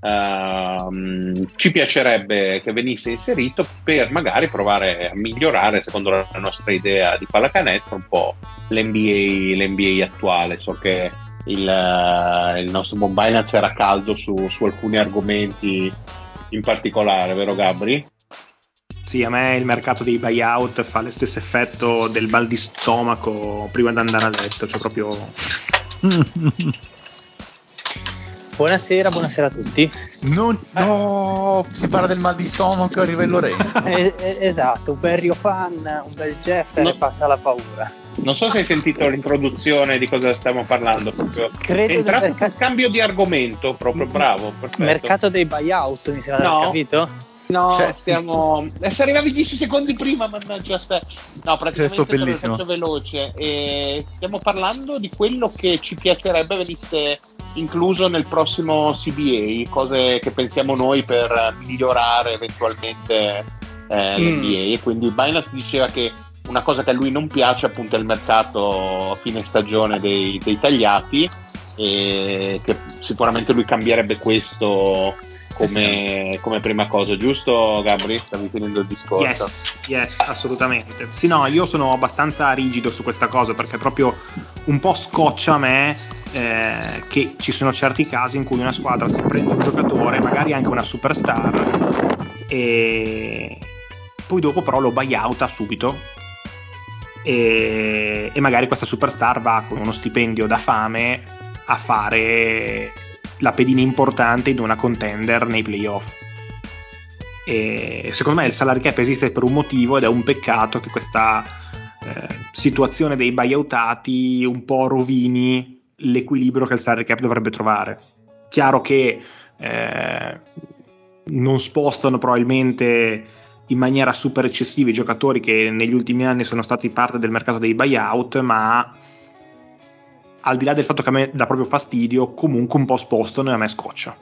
Uh, ci piacerebbe che venisse inserito per magari provare a migliorare, secondo la nostra idea di pallacanestro, un po' l'NBA, l'NBA attuale. So che il, il nostro Bombinaz era caldo su, su, alcuni argomenti in particolare, vero Gabri? Sì, a me il mercato dei buyout fa lo stesso effetto del mal di stomaco prima di andare a letto, cioè proprio... [LAUGHS] Buonasera, buonasera a tutti. Non, no, si parla del mal di stomaco a livello re. [LAUGHS] Eh, eh, esatto, un bel Rio fan, un bel Jeff No. e passa la paura. Non so se hai sentito l'introduzione di cosa stiamo parlando. Proprio. Credo È entrato del sul cambio di argomento, proprio bravo. Perfetto. Mercato dei buyout, mi sembra di No. aver capito? No, Cioè- stiamo. Eh, se arrivavi 10 secondi prima, mannaggia ste. No, praticamente bellissimo. fatto veloce. E stiamo parlando di quello che ci piacerebbe venisse incluso nel prossimo CBA, cose che pensiamo noi per migliorare eventualmente eh, Mm. l'NBA. E quindi Binance diceva che una cosa che a lui non piace appunto è il mercato a fine stagione dei, dei tagliati e che sicuramente lui cambierebbe questo come, come prima cosa, giusto Gabri? Stavi finendo il discorso. Yes, yes, assolutamente. Sì, no, io sono abbastanza rigido su questa cosa perché proprio un po' scoccia a me eh, che ci sono certi casi in cui una squadra si prende un giocatore, magari anche una superstar, e poi dopo però lo buyouta subito. E, e magari questa superstar va con uno stipendio da fame a fare la pedina importante in una contender nei playoff. E secondo me il salary cap esiste per un motivo ed è un peccato che questa eh, situazione dei buyoutati un po' rovini l'equilibrio che il salary cap dovrebbe trovare. Chiaro che eh, non spostano probabilmente in maniera super eccessiva i giocatori che negli ultimi anni sono stati parte del mercato dei buyout, ma al di là del fatto che a me dà proprio fastidio, comunque un po' spostano e a me scoccia.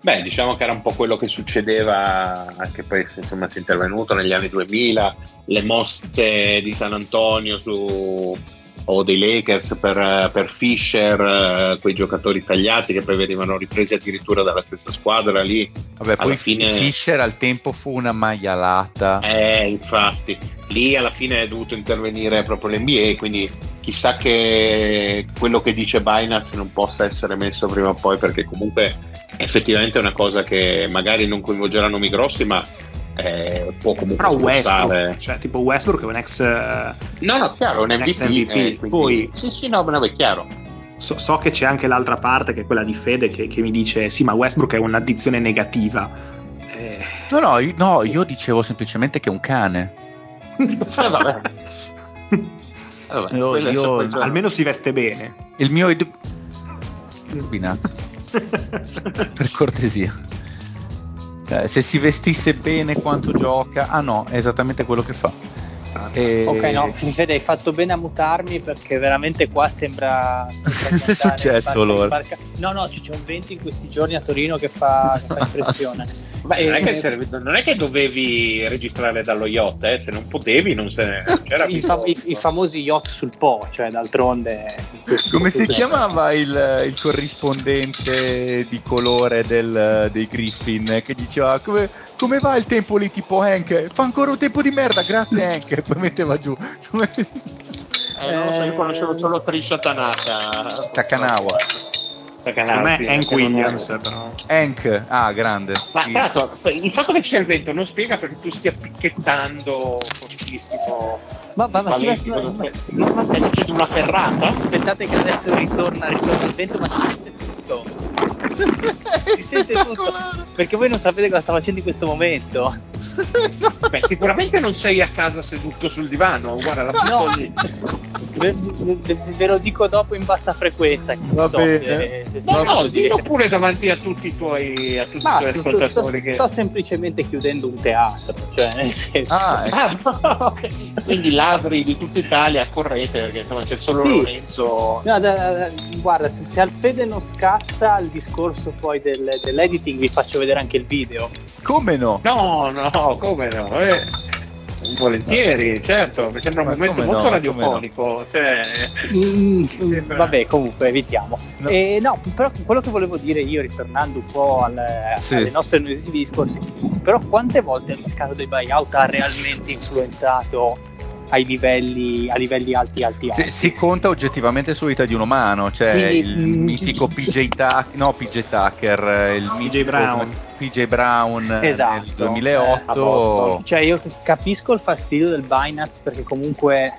Beh, diciamo che era un po' quello che succedeva anche poi insomma si è intervenuto negli anni 2000, le mosse di San Antonio su, o dei Lakers per, per Fisher, eh, quei giocatori tagliati che poi venivano ripresi addirittura dalla stessa squadra lì. Vabbè, Alla poi fine- Fischer al tempo fu una maialata. Eh, infatti, lì alla fine è dovuto intervenire proprio l'NBA, quindi chissà che quello che dice Binance non possa essere messo prima o poi, perché comunque effettivamente è una cosa che magari non coinvolgerà nomi grossi, ma eh, può comunque Però Westbrook, cioè tipo Westbrook è un ex... eh, No, no, chiaro, un Ex MVP. MVP. eh, quindi- Poi- Sì, sì, no, no, è chiaro. So, so che c'è anche l'altra parte, che è quella di Fede, che, che mi dice: Sì, ma Westbrook è un'addizione negativa. Eh, No, no, io, no, io dicevo semplicemente che è un cane. Eh, vabbè. [LAUGHS] Vabbè, Io- io- almeno si veste bene. Il mio... id- Binazzo, [LAUGHS] per cortesia. Cioè, se si vestisse bene quanto gioca... Ah no, è esattamente quello che fa. E- Ok, no, mi vede, hai fatto bene a mutarmi perché veramente qua sembra. [LAUGHS] Che è successo, allora? No, no, ci c'è un vento in questi giorni a Torino che fa, che fa impressione. [LAUGHS] Beh, non, è che Eh, serve- non è che dovevi registrare dallo yacht, eh, se non potevi non, se, non c'era i, fa- bisogno. i- i famosi yacht sul Po, cioè d'altronde. Come si [LAUGHS] chiamava il, il corrispondente di colore del- dei Griffin che diceva come, come va il tempo lì tipo Hank? Fa ancora un tempo di merda, grazie [LAUGHS] Hank. E poi metteva giù. Eh, non lo so, io conoscevo solo Trisha Tanaka. Takanawa. Takanawa, Per me Hank Williams, però. Hank, ah grande. Ma Sì. l'altro, il fatto che sia il vento non spiega perché tu stia picchettando fortissimo. Ma, ma, ma, Valenti, sì, cosa ma- stai- ma- ma- stai facendo una ferrata? aspettate che adesso ritorna, ritorna il vento, ma si sente tutto. Si sente tutto. Perché voi non sapete cosa sta facendo in questo momento. [LAUGHS] Beh, sicuramente non sei a casa seduto sul divano, guarda la No. lì. Ve, ve- ve lo dico dopo in bassa frequenza. Va so bene. se- se- No, no, dire. dillo pure davanti a tutti i tuoi, a tutti Ma i tuoi sto, sto- ascoltatori. che... sto semplicemente chiudendo un teatro, cioè nel senso. Ah, [LAUGHS] ecco. Ah, ok. Quindi ladri di tutta Italia, correte perché insomma c'è solo Sì. Lorenzo. No, da- da- guarda, se, se Alfede non scazza il discorso poi del- dell'editing, vi faccio vedere anche il video. come no? No, no, come no? Eh, volentieri, certo, mi sembra un momento molto no, radiofonico. Cioè, Mm, vabbè, comunque evitiamo. No. Eh, no, però quello che volevo dire io, ritornando un po' al- Sì. alle nostre noiosi discorsi, però quante volte il mercato dei buyout ha realmente influenzato ai livelli, a livelli alti, alti, alti. Si, si conta oggettivamente sulla vita di un umano, cioè Quindi, il mm, mitico [LAUGHS] PJ Tucker, no PJ Tucker, eh, il mitico Brown. PJ Brown eh, Esatto, nel eh, a 2008. Cioè, io capisco il fastidio del Binance perché comunque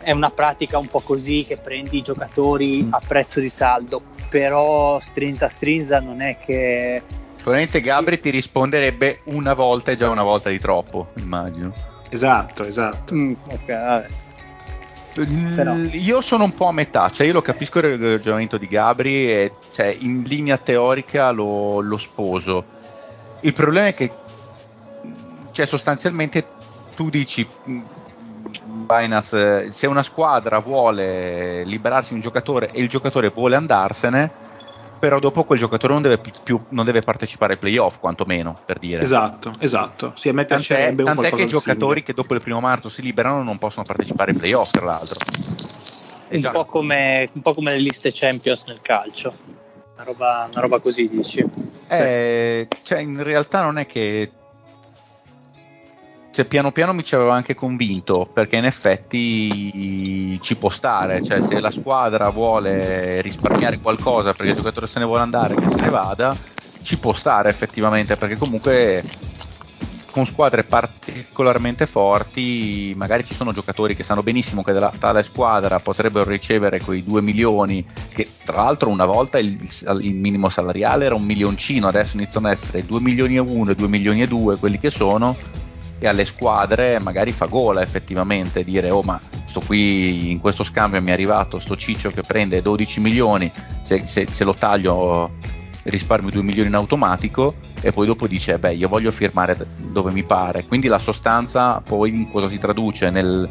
è una pratica un po' così che prendi i giocatori Mm. a prezzo di saldo, però strinza strinza non è che Probabilmente Gabri ti risponderebbe una volta è già una volta di troppo, immagino. Esatto, esatto. Mm, ok, vabbè. Però- Io sono un po' a metà, cioè io lo capisco il ragionamento di Gabri e cioè, in linea teorica lo, lo sposo. Il problema è che cioè, sostanzialmente tu dici mm, Binance, eh, se una squadra vuole liberarsi di un giocatore e il giocatore vuole andarsene, però dopo quel giocatore non deve, pi- più, non deve partecipare ai playoff, quantomeno, per dire. Esatto, esatto. Sì, a me Tant'è, tant'è che i giocatori simile. che dopo il primo marzo si liberano non possono partecipare ai playoff, tra l'altro. Un, già. po come, un po' come le liste Champions nel calcio. Una roba, una roba così dici. Eh, cioè, in realtà non è che. Cioè, piano piano mi ci aveva anche convinto, perché in effetti ci può stare. Cioè, se la squadra vuole risparmiare qualcosa perché il giocatore se ne vuole andare, che se ne vada, ci può stare effettivamente, perché comunque con squadre particolarmente forti, magari ci sono giocatori che sanno benissimo che della tale squadra potrebbero ricevere quei 2 milioni, che tra l'altro una volta il, il minimo salariale era un milioncino, adesso iniziano ad essere 2 milioni e 1 e 2 milioni e 2 quelli che sono, e alle squadre magari fa gola effettivamente dire oh ma sto qui in questo scambio mi è arrivato sto ciccio che prende 12 milioni, se, se- se lo taglio risparmio 2 milioni in automatico e poi dopo dice beh io voglio firmare dove mi pare quindi la sostanza poi in cosa si traduce? Nel,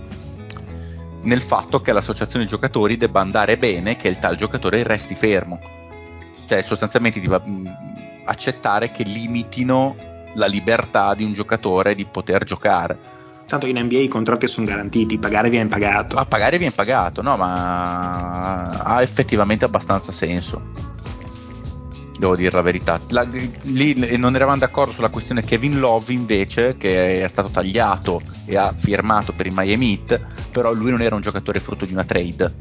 nel fatto che l'associazione giocatori debba andare bene che il tal giocatore resti fermo. Cioè sostanzialmente deve mh, accettare che limitino la libertà di un giocatore di poter giocare Tanto in NBA i contratti sono garantiti, pagare viene pagato. a pagare viene pagato no ma ha effettivamente abbastanza senso devo dire la verità. La- lì non eravamo d'accordo sulla questione Kevin Love invece, che è stato tagliato e ha firmato per il Miami Heat, però lui non era un giocatore frutto di una trade.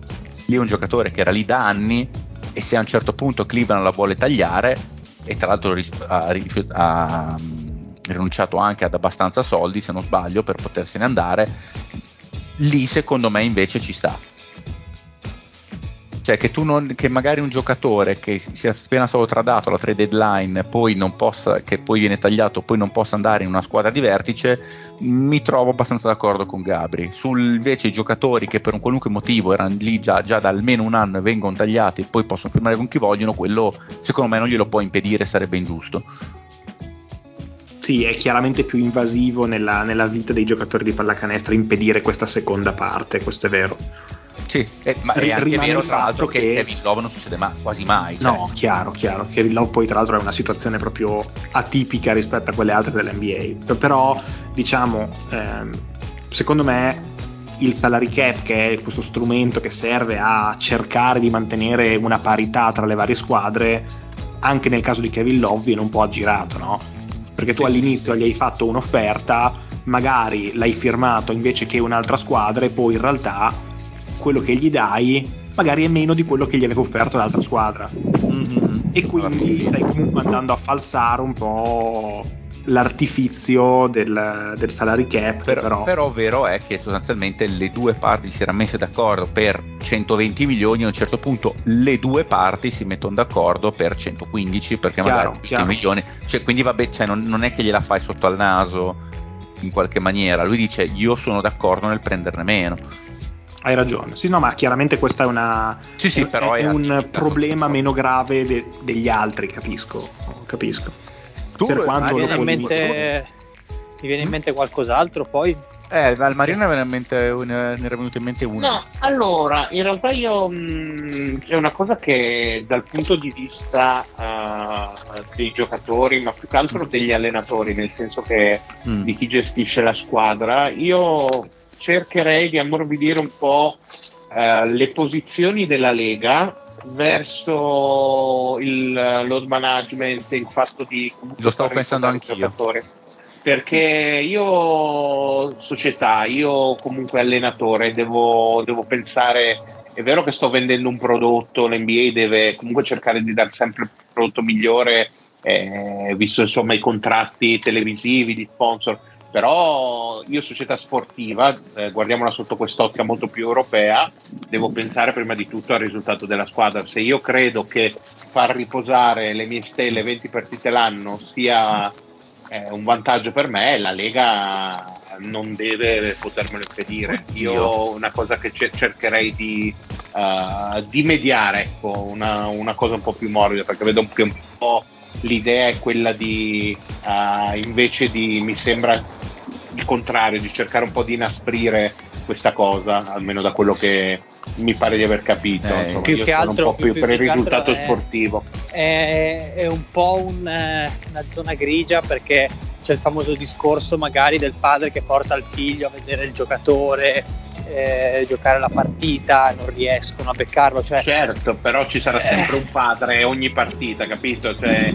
Lì è un giocatore che era lì da anni e se a un certo punto Cleveland la vuole tagliare, e tra l'altro ha, ha, mm, rinunciato anche ad abbastanza soldi, se non sbaglio, per potersene andare, lì secondo me invece ci sta. Cioè che non, che magari un giocatore che si sia appena stato tradato alla trade deadline poi possa, che poi viene tagliato, poi non possa andare in una squadra di vertice, mi trovo abbastanza d'accordo con Gabri. Sul invece i giocatori che per un qualunque motivo erano lì già, già da almeno un anno e vengono tagliati e poi possono firmare con chi vogliono, quello secondo me non glielo può impedire, sarebbe ingiusto. Sì, è chiaramente più invasivo nella, nella vita dei giocatori di pallacanestro impedire questa seconda parte, questo è vero. Sì, eh, ma Ri- è anche vero tra l'altro che, che- Kevin Love non succede ma- quasi mai. cioè. No, chiaro, chiaro. Kevin Love poi tra l'altro è una situazione proprio atipica rispetto a quelle altre dell'NBA. Però, diciamo, ehm, secondo me il salary cap, che è questo strumento che serve a cercare di mantenere una parità tra le varie squadre, anche nel caso di Kevin Love viene un po' aggirato, no? Perché tu Sì, all'inizio sì. gli hai fatto un'offerta, magari l'hai firmato invece che un'altra squadra e poi in realtà quello che gli dai magari è meno di quello che gli aveva offerto l'altra squadra Mhm. e quindi stai comunque andando a falsare un po' l'artifizio del, del salary cap che Però, però, vero è che sostanzialmente le due parti si erano messe d'accordo per 120 milioni, a un certo punto le due parti si mettono d'accordo per 115 perché Chiaro, magari 20 chiaro. milioni, cioè, quindi vabbè, cioè, non, non è che gliela fai sotto al naso in qualche maniera, lui dice io sono d'accordo nel prenderne meno. Hai ragione sì no ma chiaramente questo è una Sì, sì, è, però è è un problema sono meno grave de- degli altri capisco capisco Tu, per quanto Mi Mario, viene, in dopo hai- mente, mi viene in Mm? mente qualcos'altro poi? Eh, al Marino ne era, in mente- ne era venuto in mente uno. No, allora, in realtà io mh, è una cosa che dal punto di vista eh, dei giocatori, ma più che altro degli allenatori, nel senso che Mm. di chi gestisce la squadra, io cercherei di ammorbidire un po' eh, le posizioni della Lega verso il load management, il fatto di Lo stavo pensando anch'io. giocatore. perché io società, io comunque allenatore, devo, devo pensare, è vero che sto vendendo un prodotto, l'NBA deve comunque cercare di dare sempre il prodotto migliore, eh, visto insomma i contratti televisivi di sponsor, però io società sportiva, eh, guardiamola sotto quest'ottica molto più europea, devo pensare prima di tutto al risultato della squadra. Se io credo che far riposare le mie stelle 20 partite l'anno sia eh, un vantaggio per me, la Lega non deve potermelo impedire. Io una cosa che c- cercherei di, uh, di mediare, ecco, una, una, cosa un po' più morbida, perché vedo che un po' l'idea è quella di, uh, invece di, mi sembra il contrario, di cercare un po' di inasprire questa cosa, almeno da quello che mi pare di aver capito. Eh, Insomma, più che altro, un po' più, più per il risultato è, sportivo. È, è un po' un, eh, una zona grigia perché c'è il famoso discorso magari del padre che porta il figlio a vedere il giocatore eh, giocare la partita, non riescono a beccarlo. Cioè... Certo, però ci sarà sempre un padre ogni partita, capito? Cioè,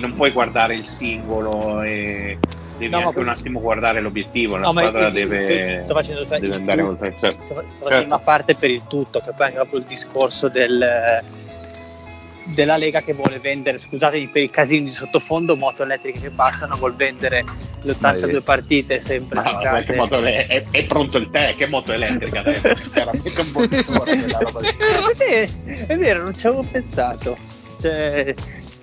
non puoi guardare il singolo e devi no, anche un attimo guardare l'obiettivo, la no, squadra deve, sto facendo, deve andare oltre. Certo. Sto, sto facendo certo. una parte per il tutto, che poi anche proprio il discorso del della Lega che vuole vendere, scusatemi per i casini di sottofondo, moto elettriche che passano, vuol vendere le 82 partite sempre. No, che moto è, è, è, pronto il tè, che moto elettrica adesso? Veramente un buon [LAUGHS] è, vero, non ci avevo pensato. C'è,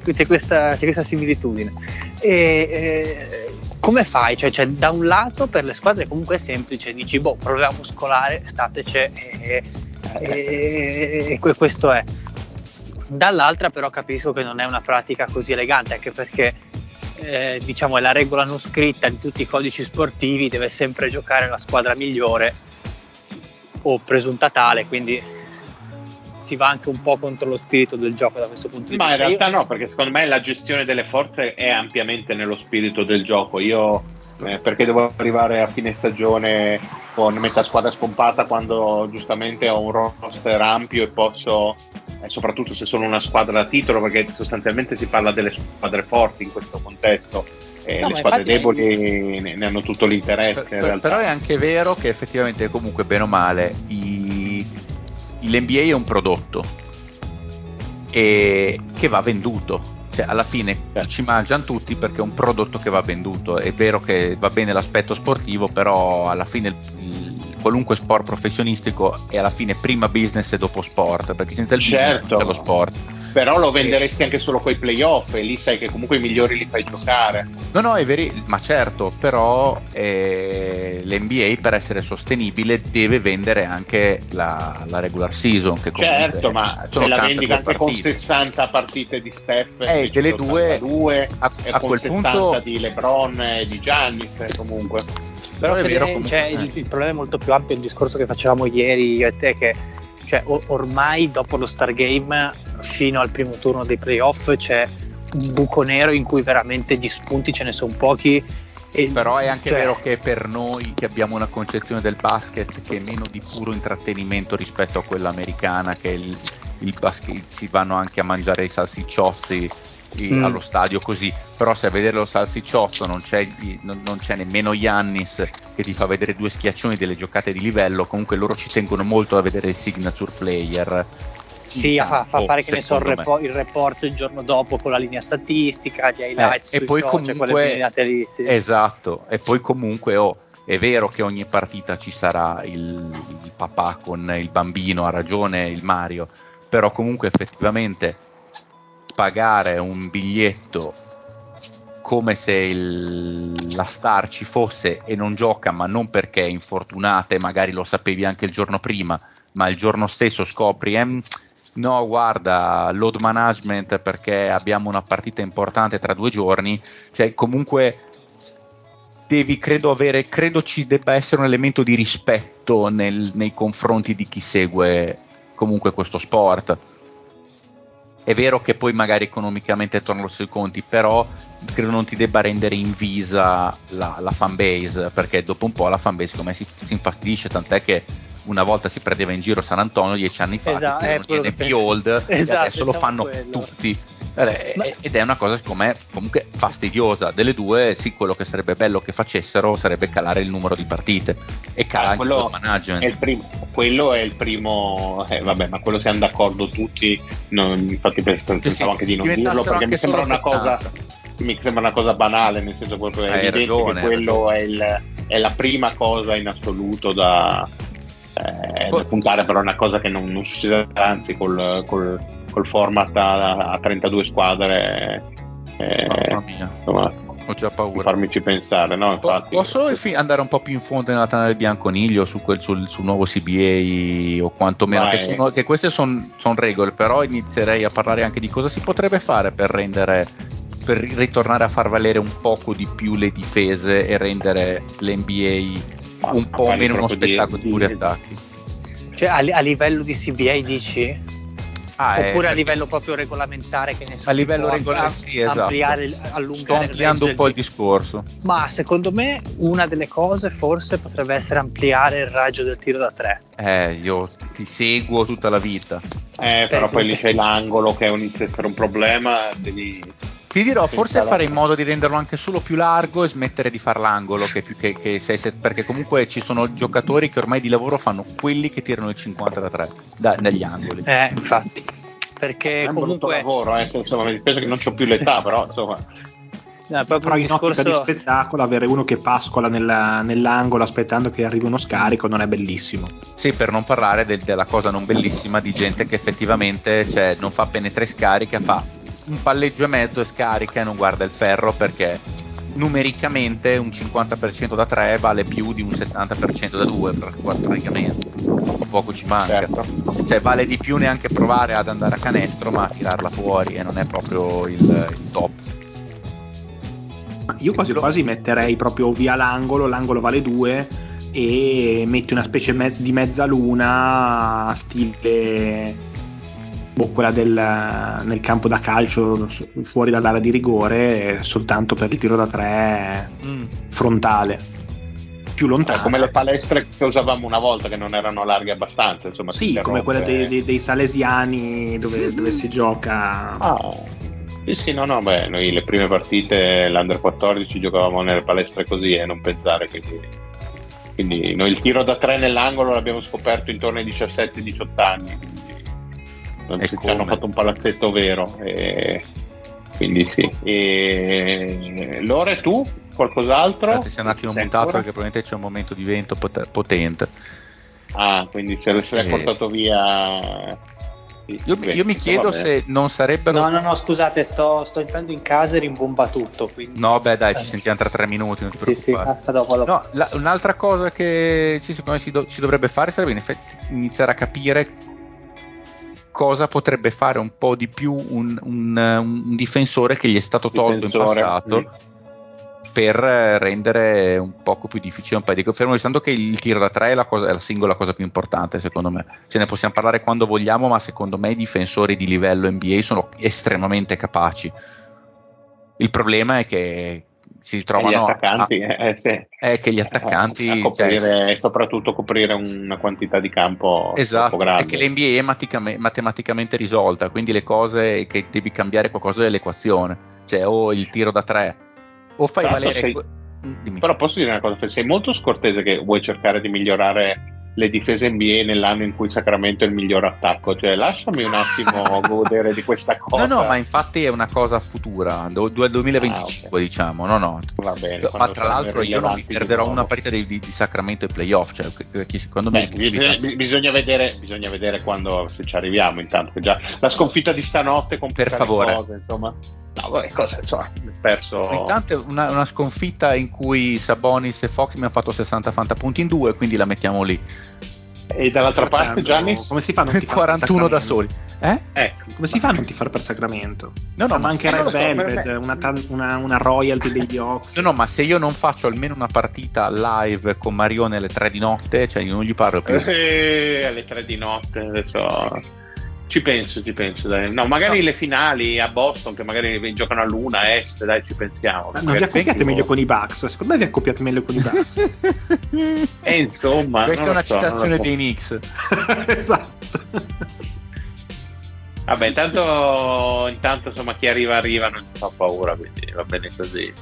c'è, questa, c'è questa similitudine. E, e, come fai? Cioè, cioè, da un lato per le squadre comunque è semplice, dici, boh, problema muscolare, stateci e, e, e questo è dall'altra però capisco che non è una pratica così elegante anche perché eh, diciamo è la regola non scritta di tutti i codici sportivi deve sempre giocare la squadra migliore o presunta tale quindi si va anche un po' contro lo spirito del gioco da questo punto di vista. Ma in realtà no, perché secondo me la gestione delle forze è ampiamente nello spirito del gioco. Io eh, perché devo arrivare a fine stagione con metà squadra spompata quando giustamente ho un roster ampio e posso eh, soprattutto se sono una squadra da titolo, perché sostanzialmente si parla delle squadre forti in questo contesto. Eh, no, le squadre deboli ne, ne, hanno tutto l'interesse. Per, però è anche vero che effettivamente, comunque, bene o male, i, l'NBA è un prodotto e che va venduto. Cioè, alla fine certo. ci mangiano tutti perché è un prodotto che va venduto. È vero che va bene l'aspetto sportivo, però alla fine il, qualunque sport professionistico è alla fine prima business e dopo sport, perché senza il certo. business c'è lo sport. Però lo venderesti anche solo con i playoff e lì sai che comunque i migliori li fai giocare. No, no, è vero, ma certo, però eh, l'NBA per essere sostenibile deve vendere anche la, la regular season. Che certo, ma se la vendi anche partite. con 60 partite di Steph eh, delle due, a, a quel punto di LeBron e di Giannis comunque. Però è vero, comunque, cioè, il, il, problema è molto più ampio, il discorso che facevamo ieri io e te, che cioè, ormai dopo lo Stargame fino al primo turno dei playoff c'è un buco nero in cui veramente di spunti ce ne sono pochi. E, Però è anche cioè, vero che per noi che abbiamo una concezione del basket che è meno di puro intrattenimento rispetto a quella americana, che il, il basket, si vanno anche a mangiare i salsicciozzi mm. allo stadio così, però se a vedere lo salsicciotto non c'è, non, non c'è nemmeno Yannis che ti fa vedere due schiaccioni delle giocate di livello, comunque loro ci tengono molto a vedere il signature player. Sì, fa, fa fare che ne so, il, repo, il, report il giorno dopo con la linea statistica, gli highlights eh, e poi cose, comunque lì, sì. esatto, e poi comunque oh, è vero che ogni partita ci sarà il, il papà con il bambino, ha ragione il Mario, però comunque effettivamente pagare un biglietto come se il, la star ci fosse e non gioca, ma non perché è infortunata e magari lo sapevi anche il giorno prima, ma il giorno stesso scopri, eh, no guarda, load management perché abbiamo una partita importante tra due giorni, cioè comunque devi, credo avere, credo ci debba essere un elemento di rispetto nel, nei confronti di chi segue comunque questo sport è vero che poi magari economicamente tornano sui conti, però credo non ti debba rendere invisa la, la fanbase, perché dopo un po' la fanbase come si, si infastidisce, tant'è che una volta si prendeva in giro San Antonio dieci anni fa, [LAUGHS] Esatto, che è non che più old Esatto, e adesso lo pensavo fanno quello. tutti. Eh, Ed è una cosa secondo me comunque fastidiosa. Delle due, sì, quello che sarebbe bello che facessero sarebbe calare il numero di partite e calare Ah, il management. è il primo, quello è il primo, eh, vabbè, ma quello siamo d'accordo tutti. non- infatti pensavo Sì, sì, anche di non dirlo perché mi sembra una cosa. 70. Mi sembra una cosa banale, nel senso proprio è Hai evidente ragione, che quello è, il- è la prima cosa in assoluto da, eh, Poi- puntare, però è una cosa che non, non succederà, anzi col, col- col format a, a 32 squadre, eh, Mamma mia, insomma, ho già paura. farmici pensare, no? Infatti, Posso fi- andare un po' più in fondo nella tana del bianconiglio su quel- sul, sul nuovo CBA o quantomeno che, sono- che queste sono regole, però inizierei a parlare anche di cosa si potrebbe fare per rendere per ri- ritornare a far valere un poco di più le difese e rendere l'NBA un po' meno uno spettacolo di di- puri attacchi. Cioè a, a livello di CBA dici? Ah, eh, Oppure a perché livello proprio regolamentare che ne so, A livello tipo, regolare, am- sì, esatto. ampliare, sto ampliando un po' il discorso. Ma secondo me una delle cose forse potrebbe essere ampliare il raggio del tiro da tre. Eh, io ti seguo tutta la vita. Eh, però Eh, poi lì c'è l'angolo che a essere un problema, devi... Ti dirò, forse fare in modo di renderlo anche solo più largo e smettere di fare l'angolo, che più che, che sei- se- perché comunque ci sono giocatori che ormai di lavoro fanno quelli che tirano il 50 da 3 da- dagli angoli. Eh, infatti. Perché è un brutto comunque lavoro, eh, insomma, mi dispiace che non ho più l'età, però insomma... eh, proprio Però in ottica di discorso spettacolo avere uno che pascola nella- nell'angolo aspettando che arrivi uno scarico non è bellissimo. Sì, per non parlare del- della cosa non bellissima di gente che effettivamente cioè, non fa bene tre scariche, fa un palleggio e mezzo e scarica e non guarda il ferro perché numericamente un 50% da 3 vale più di un 70% da 2 praticamente. Poco ci manca. Certo. Cioè vale di più neanche provare ad andare a canestro ma a tirarla fuori e non è proprio il, il top. Ma Io quasi quasi metterei proprio via l'angolo, l'angolo vale 2 e metti una specie me- di mezzaluna stile boh, quella del, nel campo da calcio fuori dall'area di rigore soltanto per il tiro da 3 frontale più Eh, lontano come le palestre che usavamo una volta che non erano larghe abbastanza, insomma. sì come quelle interrompe. dei, dei- dei salesiani dove, dove si gioca Ah, sì, sì, no, no, beh, noi le prime partite, l'Under 14, giocavamo nelle palestre così e non pensare, quindi, quindi noi il tiro da tre nell'angolo l'abbiamo scoperto intorno ai 17-18 anni, quindi non ci, hanno fatto un palazzetto vero, e, quindi sì. E, Lore, tu? Qualcos'altro? Si è un attimo Sei mutato ancora? perché probabilmente c'è un momento di vento pot- potente. Ah, quindi se, Eh. portato via... Io, beh, io mi chiedo vabbè. se non sarebbero... No, no, no, scusate, sto, sto entrando in casa e rimbomba tutto. Quindi... No, beh, dai, ci Eh. sentiamo tra tre minuti, non ti Sì, sì, preoccupare. a dopo, a dopo. No, la- un'altra cosa che sì, secondo me si, do- si dovrebbe fare sarebbe in effetti iniziare a capire cosa potrebbe fare un po' di più un, un- un difensore che gli è stato tolto in Difensore, passato mm. Per eh, rendere un poco più difficile un paio di cose. Fermo restando che il tiro da tre è la, cosa- è la singola cosa più importante, secondo me. Ce ne possiamo parlare quando vogliamo, ma secondo me i difensori di livello NBA sono estremamente capaci. Il problema è che si ritrovano gli a- attaccanti, eh, eh, sì. è che gli attaccanti a cioè, coprire, e soprattutto coprire una quantità di campo Esatto, grande. è che l'NBA è maticame- matematicamente risolta, quindi le cose che devi cambiare qualcosa dell'equazione, cioè o il tiro da tre, o fai Tra l'altro valere... sei- Mm, dimmi. Però posso dire una cosa, sei molto scortese che vuoi cercare di migliorare le difese NBA nell'anno in cui Sacramento è il miglior attacco, cioè lasciami un attimo [LAUGHS] godere di questa cosa. No, no, ma infatti è una cosa futura, do- do- 2025 Ah, ok. diciamo, no, no. Va bene, Ma tra l'altro io non mi perderò una partita di, di- Sacramento ai playoff, cioè che secondo me... Beh, bisogna, bisogna vedere, bisogna vedere quando se ci arriviamo intanto che già la sconfitta di stanotte complica Per favore. cose, insomma vabbè cosa insomma perso Intanto è una, una sconfitta in cui Sabonis e Fox mi hanno fatto 60 fantapunti in due, quindi la mettiamo lì. e dall'altra parte Gianni come si fa a non per 41 da Sacramento? soli. Eh? ecco Come si fa a non tifare per Sacramento? No, no, ma anche eh, Red Velvet, me- una, una- una royalty degli Hawks. No, no, ma se io non faccio almeno una partita live con Marione alle 3 di notte, cioè io non gli parlo più. Eh, alle tre di notte adesso Ci penso, ci penso, dai. No, magari no. le finali a Boston, che magari giocano a luna, a est, dai, ci pensiamo. Ma non vi accoppiate meglio con i Bucks? Secondo me vi accoppiate meglio con i Bucks. e [LAUGHS] eh, insomma... Questa è una so, citazione dei Knicks. [LAUGHS] esatto. Vabbè, intanto, intanto insomma chi arriva arriva non ci fa paura, quindi va bene così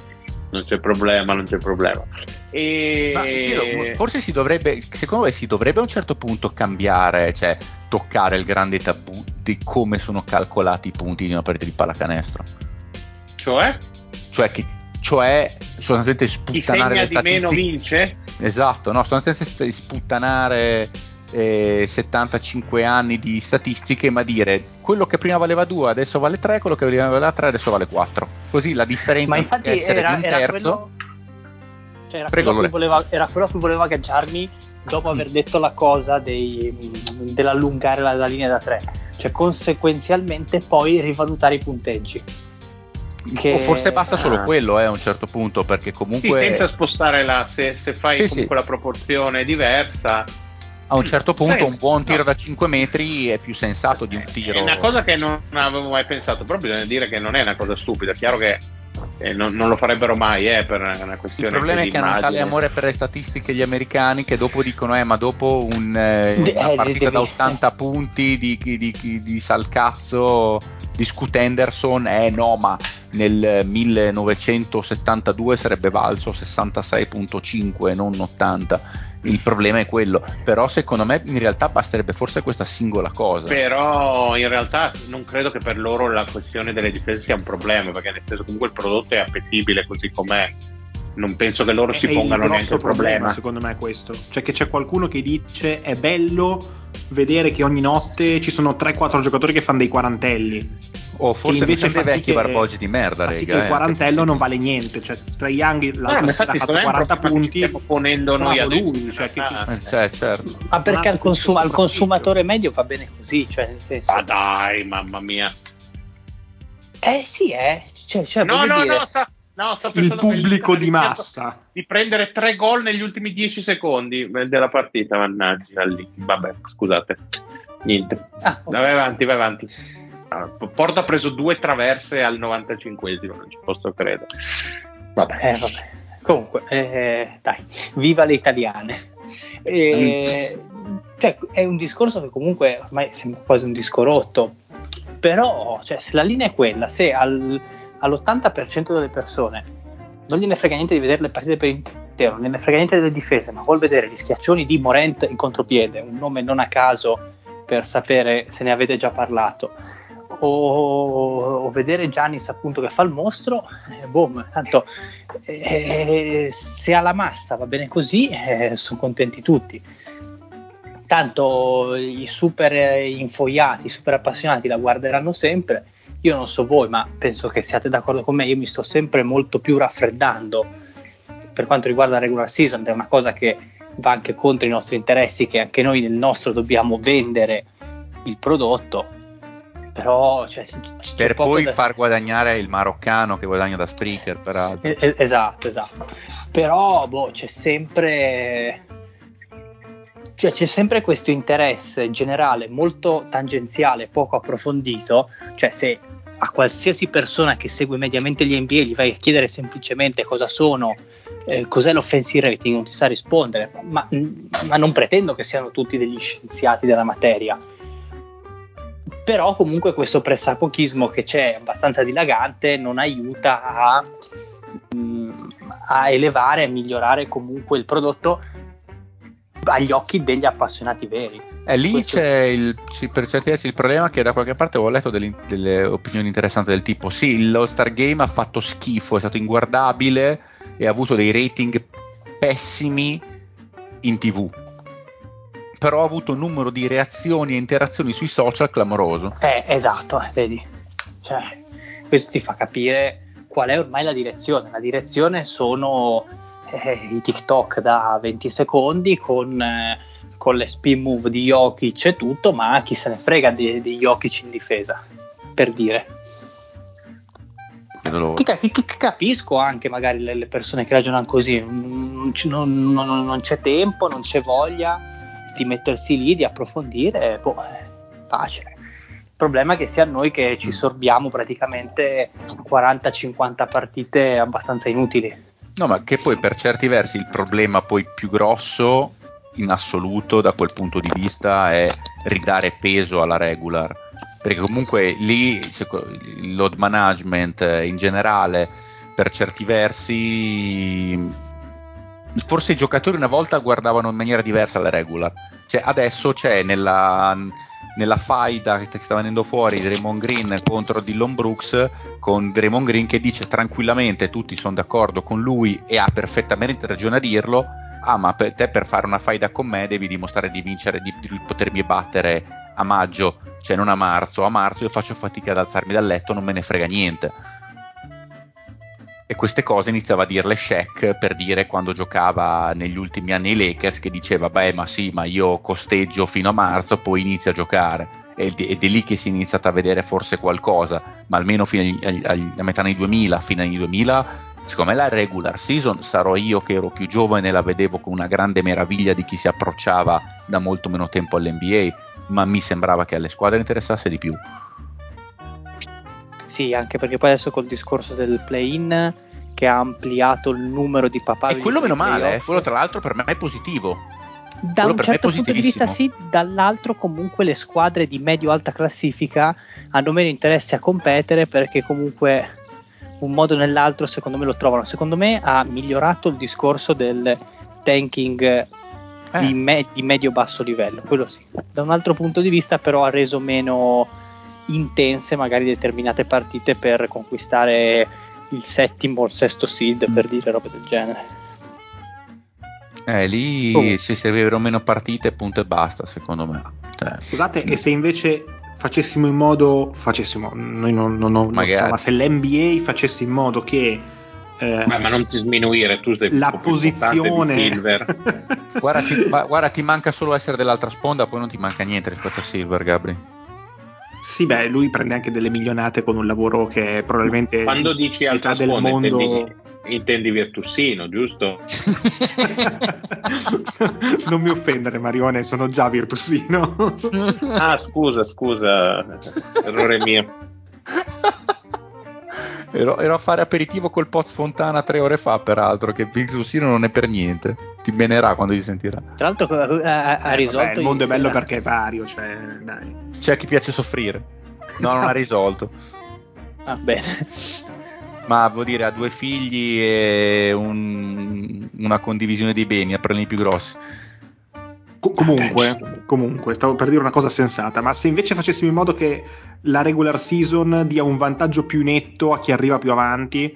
non c'è problema, non c'è problema. E... forse si dovrebbe, secondo me si dovrebbe a un certo punto cambiare, cioè toccare il grande tabù di come sono calcolati i punti di una partita di pallacanestro. Cioè? Cioè, che, cioè sostanzialmente sputtanare le statistiche. Chi meno vince? Esatto, no, sostanzialmente sputtanare eh, 75 anni di statistiche, ma dire quello che prima valeva 2 adesso vale 3, quello che prima valeva 3 adesso vale 4. Così la differenza ma infatti essere era, di un terzo. Cioè era, Prego, quello voleva, era, quello a cui volevo agganciarmi dopo aver detto la cosa dei, dell'allungare la, la linea da 3. Cioè conseguenzialmente poi rivalutare i punteggi. Che... O forse basta solo ah. quello eh, a un certo punto, perché comunque. Sì, senza spostare la. Se, se fai sì, comunque sì. la proporzione diversa, a un certo punto un buon tiro no. da 5 metri è più sensato di un tiro. È una cosa che non avevo mai pensato, però bisogna dire che non è una cosa stupida, è chiaro che eh, non, non, lo farebbero mai eh, per una questione il problema è che hanno tale amore per le statistiche gli americani che dopo dicono eh ma dopo un, eh, una eh, partita da 80 punti di, di, di, di Salcazzo di Scoot Henderson eh no ma nel 1972 sarebbe valso 66.5 non 80 il problema è quello. Però secondo me in realtà basterebbe forse questa singola cosa. Però in realtà non credo che per loro la questione delle difese sia un problema perché nel senso comunque il prodotto è appetibile così com'è non penso che loro si pongano neanche il problema. problema secondo me è questo. Cioè che c'è qualcuno che dice è bello vedere che ogni notte ci sono 3-4 giocatori che fanno dei quarantelli. O forse invece dei vecchi che, barbogi di merda rega, sì che il eh, quarantello non vale niente. Cioè Trae Young l'altra sera ha fatto 40 punti stiamo ponendo noi a lui cioè, che, ah, che... Cioè, certo. ma perché al, consum- al consumatore medio va bene così cioè nel senso. Ma dai mamma mia. Eh sì eh. Cioè, cioè, no no dire... no sa- No, il pubblico di massa di prendere tre gol negli ultimi dieci secondi della partita. Mannaggia, lì. Vabbè, scusate, niente. Ah, okay. Vai avanti, vai avanti. Ah, Porto ha preso due traverse al 95esimo, non ci posso credere. Vabbè, eh, vabbè. Comunque, eh, dai, viva le italiane. Eh, cioè, è un discorso che comunque ormai sembra quasi un disco rotto, però cioè, se la linea è quella, se al all'80% delle persone non gliene frega niente di vedere le partite per intero, non gliene frega niente delle difese, ma vuol vedere gli schiaccioni di Morent in contropiede, un nome non a caso per sapere se ne avete già parlato, o, o vedere Giannis appunto che fa il mostro, eh, boom, tanto eh, se ha la massa va bene così, eh, sono contenti tutti. Tanto i super infoiati, i super appassionati la guarderanno sempre io non so voi, ma penso che siate d'accordo con me, io mi sto sempre molto più raffreddando per quanto riguarda la regular season, è una cosa che va anche contro i nostri interessi, che anche noi nel nostro dobbiamo vendere il prodotto, però cioè, per poi da... far guadagnare il maroccano che guadagna da Spreaker peraltro. Eh, esatto esatto. Però boh, c'è sempre cioè c'è sempre questo interesse generale molto tangenziale poco approfondito cioè se a qualsiasi persona che segue mediamente gli NBA gli vai a chiedere semplicemente cosa sono, eh, cos'è l'offensive rating, non si sa rispondere, ma, ma, non pretendo che siano tutti degli scienziati della materia. Però comunque questo pressapochismo che c'è abbastanza dilagante non aiuta a, mm, a elevare e migliorare comunque il prodotto agli occhi degli appassionati veri. E lì Questo... c'è il, per certi versi il problema che da qualche parte ho letto delle, delle opinioni interessanti del tipo sì, lo Star Game ha fatto schifo, è stato inguardabile e ha avuto dei rating pessimi in tv però ha avuto un numero di reazioni e interazioni sui social clamoroso. Eh, esatto, eh, vedi. Cioè, questo ti fa capire qual è ormai la direzione. La direzione sono eh, i TikTok da 20 secondi con, eh, con, le spin move di Jokic e tutto, ma chi se ne frega di, di Jokic in difesa, per dire. Che, che, che, capisco anche magari le, le, persone che ragionano così, non, non, non, non, c'è tempo, non c'è voglia di mettersi lì, di approfondire, boh, pace. problema è che sia noi che ci sorbiamo praticamente 40-50 partite abbastanza inutili. No, ma che poi per certi versi il problema poi più grosso in assoluto da quel punto di vista è ridare peso alla regular. Perché comunque lì il load management in generale per certi versi forse i giocatori una volta guardavano in maniera diversa la regular. Cioè adesso c'è nella, nella faida che sta venendo fuori Draymond Green contro Dillon Brooks con Draymond Green che dice tranquillamente tutti sono d'accordo con lui e ha perfettamente ragione a dirlo ah ma per te per fare una faida con me devi dimostrare di vincere, di, di potermi battere a maggio, cioè non a marzo, a marzo io faccio fatica ad alzarmi dal letto, non me ne frega niente. E queste cose iniziava a dirle Shaq per dire quando giocava negli ultimi anni ai Lakers che diceva beh ma sì ma io costeggio fino a marzo poi inizio a giocare ed, è lì che si è iniziato a vedere forse qualcosa ma almeno fino a metà anni 2000 fino agli 2000 secondo me la regular season sarò io che ero più giovane e la vedevo con una grande meraviglia di chi si approcciava da molto meno tempo all'NBA, ma mi sembrava che alle squadre interessasse di più. Sì, anche perché poi adesso col discorso del play-in che ha ampliato il numero di papà. E quello meno male, eh? quello tra l'altro per me è positivo. Da quello un certo punto di vista sì, dall'altro comunque le squadre di medio-alta classifica hanno meno interesse a competere perché comunque un modo o nell'altro secondo me lo trovano. Secondo me ha migliorato il discorso del tanking eh. di, me- di medio-basso livello, quello sì. Da un altro punto di vista però ha reso meno intense magari determinate partite per conquistare il settimo o il sesto seed, per dire robe del genere. Eh, lì oh. si servirebbero meno partite, punto e basta, secondo me. Cioè, Scusate, e se invece facessimo in modo, facessimo, noi non, non, non ma se l'NBA facesse in modo che eh, ma, ma, non ti sminuire, tu sei la posizione. [LAUGHS] guarda, ti, guarda, ti manca solo essere dell'altra sponda, poi non ti manca niente rispetto a Silver, Gabri. Sì, beh, lui prende anche delle milionate con un lavoro che è probabilmente quando dici altra del mondo. Intendi, intendi Virtussino, giusto? [LAUGHS] non mi offendere, Marione, sono già Virtussino. ah, scusa, scusa, errore mio. [LAUGHS] Ero, ero, a fare aperitivo col Poz Fontana tre ore fa, peraltro, che Virtussino non è per niente. Ti benerà quando ti sentirà. Tra l'altro ha, ha eh, risolto... Vabbè, il mondo è bello perché è vario, cioè, dai. C'è chi piace soffrire. No, esatto. non ha risolto. Ah, bene ma vuol dire ha due figli e un, una condivisione dei beni, a problemi più grossi. Co- comunque, comunque, stavo per dire una cosa sensata, ma se invece facessimo in modo che la regular season dia un vantaggio più netto a chi arriva più avanti,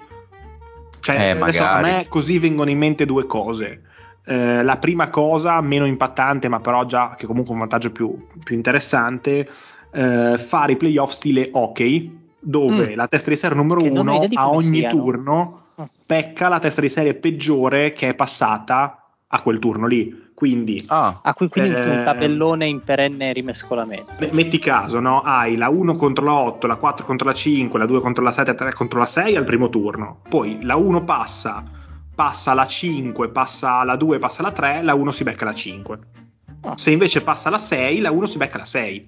cioè eh, adesso a me così vengono in mente due cose. Eh, la prima cosa, meno impattante, ma però già che comunque un vantaggio più, più interessante, eh, fare i playoff stile hockey, dove mm. la testa di serie numero che uno a ogni siano. turno ah. pecca la testa di serie peggiore che è passata a quel turno lì. Quindi, ah. ah quindi eh, un tabellone in perenne rimescolamento. Metti caso, no? Hai la 1 contro la 8, la 4 contro la 5, la 2 contro la 7, la 3 contro la 6 al primo turno. Poi la 1 passa, passa la 5, passa la 2, passa la 3, la 1 si becca la 5. Ah. Se invece passa la 6, la 1 si becca la 6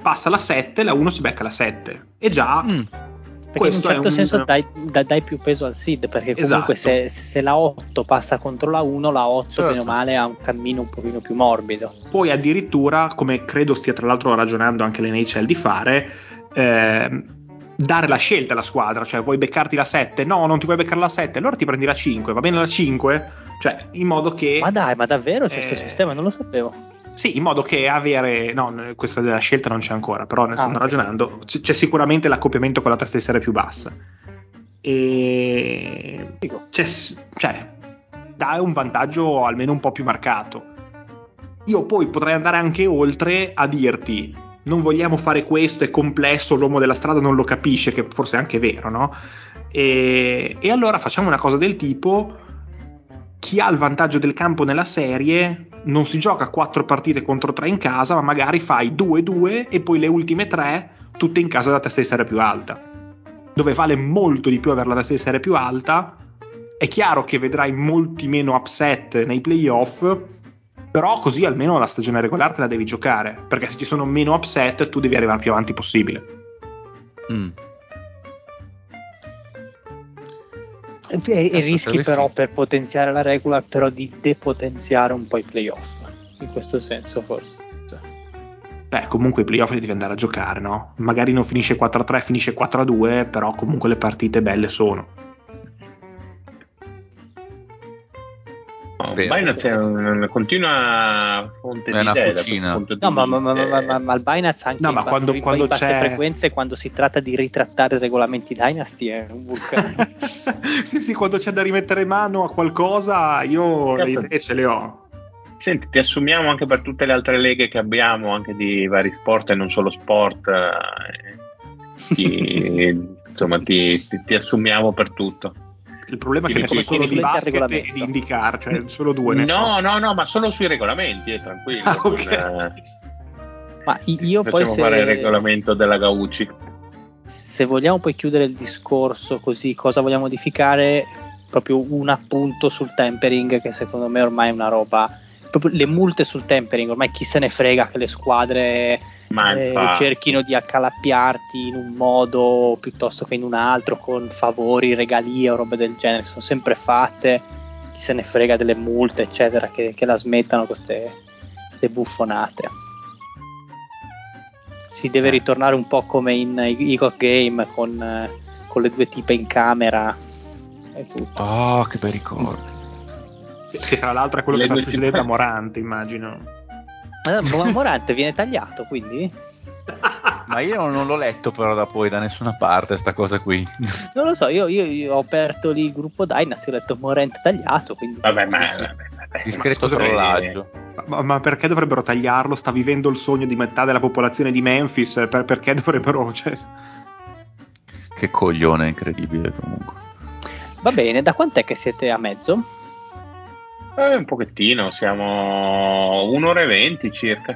passa la 7, la 1 si becca la 7. E già... Mm. Perché in un certo un... senso dai, dai, più peso al seed, perché comunque esatto. se, se, la 8 passa contro la 1, la 8 certo. bene o male ha un cammino un pochino più morbido. Poi addirittura, come credo stia tra l'altro ragionando anche l'NHL di fare, eh, dare la scelta alla squadra, cioè vuoi beccarti la 7? No, non ti vuoi beccare la 7, allora ti prendi la 5, va bene la 5? Cioè, in modo che... Ma dai, ma davvero c'è questo eh... sistema? Non lo sapevo. Sì, in modo che avere, no, questa della scelta non c'è ancora, però ne stanno ah, ragionando, c- c'è sicuramente l'accoppiamento con la testa di serie più bassa. E c'è, cioè, dà un vantaggio almeno un po' più marcato. Io poi potrei andare anche oltre a dirti, non vogliamo fare questo, è complesso, l'uomo della strada non lo capisce, che forse è anche vero, no? E, e allora facciamo una cosa del tipo chi ha il vantaggio del campo nella serie non si gioca 4 partite contro 3 in casa, ma magari fai 2-2 e poi le ultime 3 tutte in casa da testa di serie più alta. Dove vale molto di più avere la testa di serie più alta. È chiaro che vedrai molti meno upset nei playoff, Però così almeno la stagione regolare te la devi giocare, perché se ci sono meno upset tu devi arrivare più avanti possibile. Mm. E, e rischi però per potenziare la regola, però di depotenziare un po' i playoff. In questo senso, forse. Beh, comunque i playoff li devi andare a giocare, no? Magari non finisce 4-3, finisce 4-2, però comunque le partite belle sono. No. Binance è una continua fonte È di una idee. dal fucina. punto di No, ma, ma, ma, ma, ma, ma il Binance anche No, in ma basse, quando- in quando basse c'è- frequenze, quando si tratta di ritrattare i regolamenti Dynasty, è un vulcano. [LAUGHS] sì, sì, quando c'è da rimettere mano a qualcosa, io le Cazzo. idee ce le ho. Senti, ti assumiamo anche per tutte le altre leghe che abbiamo, anche di vari sport e non solo sport. eh, [LAUGHS] ti- insomma, ti, ti- ti assumiamo per tutto. Il problema è che ne so solo di basket e di indicar, cioè solo due ne so. No, no, no, ma solo sui regolamenti, eh, tranquillo. Ah, ok. non, eh, ma io poi Facciamo fare il se, regolamento della Gaucci. se vogliamo poi chiudere il discorso così, cosa vogliamo modificare? Proprio un appunto sul tempering che secondo me ormai è una roba... Proprio le multe sul tempering, ormai chi se ne frega che le squadre eh, cerchino di accalappiarti in un modo piuttosto che in un altro con favori, regalie o robe del genere, sono sempre fatte, chi se ne frega delle multe eccetera, che, che la smettano queste, queste buffonate. Si deve Eh. ritornare un po' come in Eagle Game con, eh, con le due tipe in camera e tutto. Oh, che bei ricordi. Che tra l'altro è quello Le che sta succedendo a Morante, immagino. Ma ma [LAUGHS] Morante viene tagliato quindi? Ma io non l'ho letto però da poi da nessuna parte sta cosa qui. [LAUGHS] Non lo so, io, io- io ho aperto lì il gruppo Dynasty, ho letto Morente tagliato, quindi... Vabbè, ma, Sì, sì. vabbè, vabbè, Discreto ma trollaggio. Ma, ma perché dovrebbero tagliarlo? Sta vivendo il sogno di metà della popolazione di Memphis. Per- perché dovrebbero. [LAUGHS] Cioè... Che coglione incredibile comunque. Va bene, da quant'è che siete a mezzo? Eh, un pochettino, siamo un'ora e venti circa.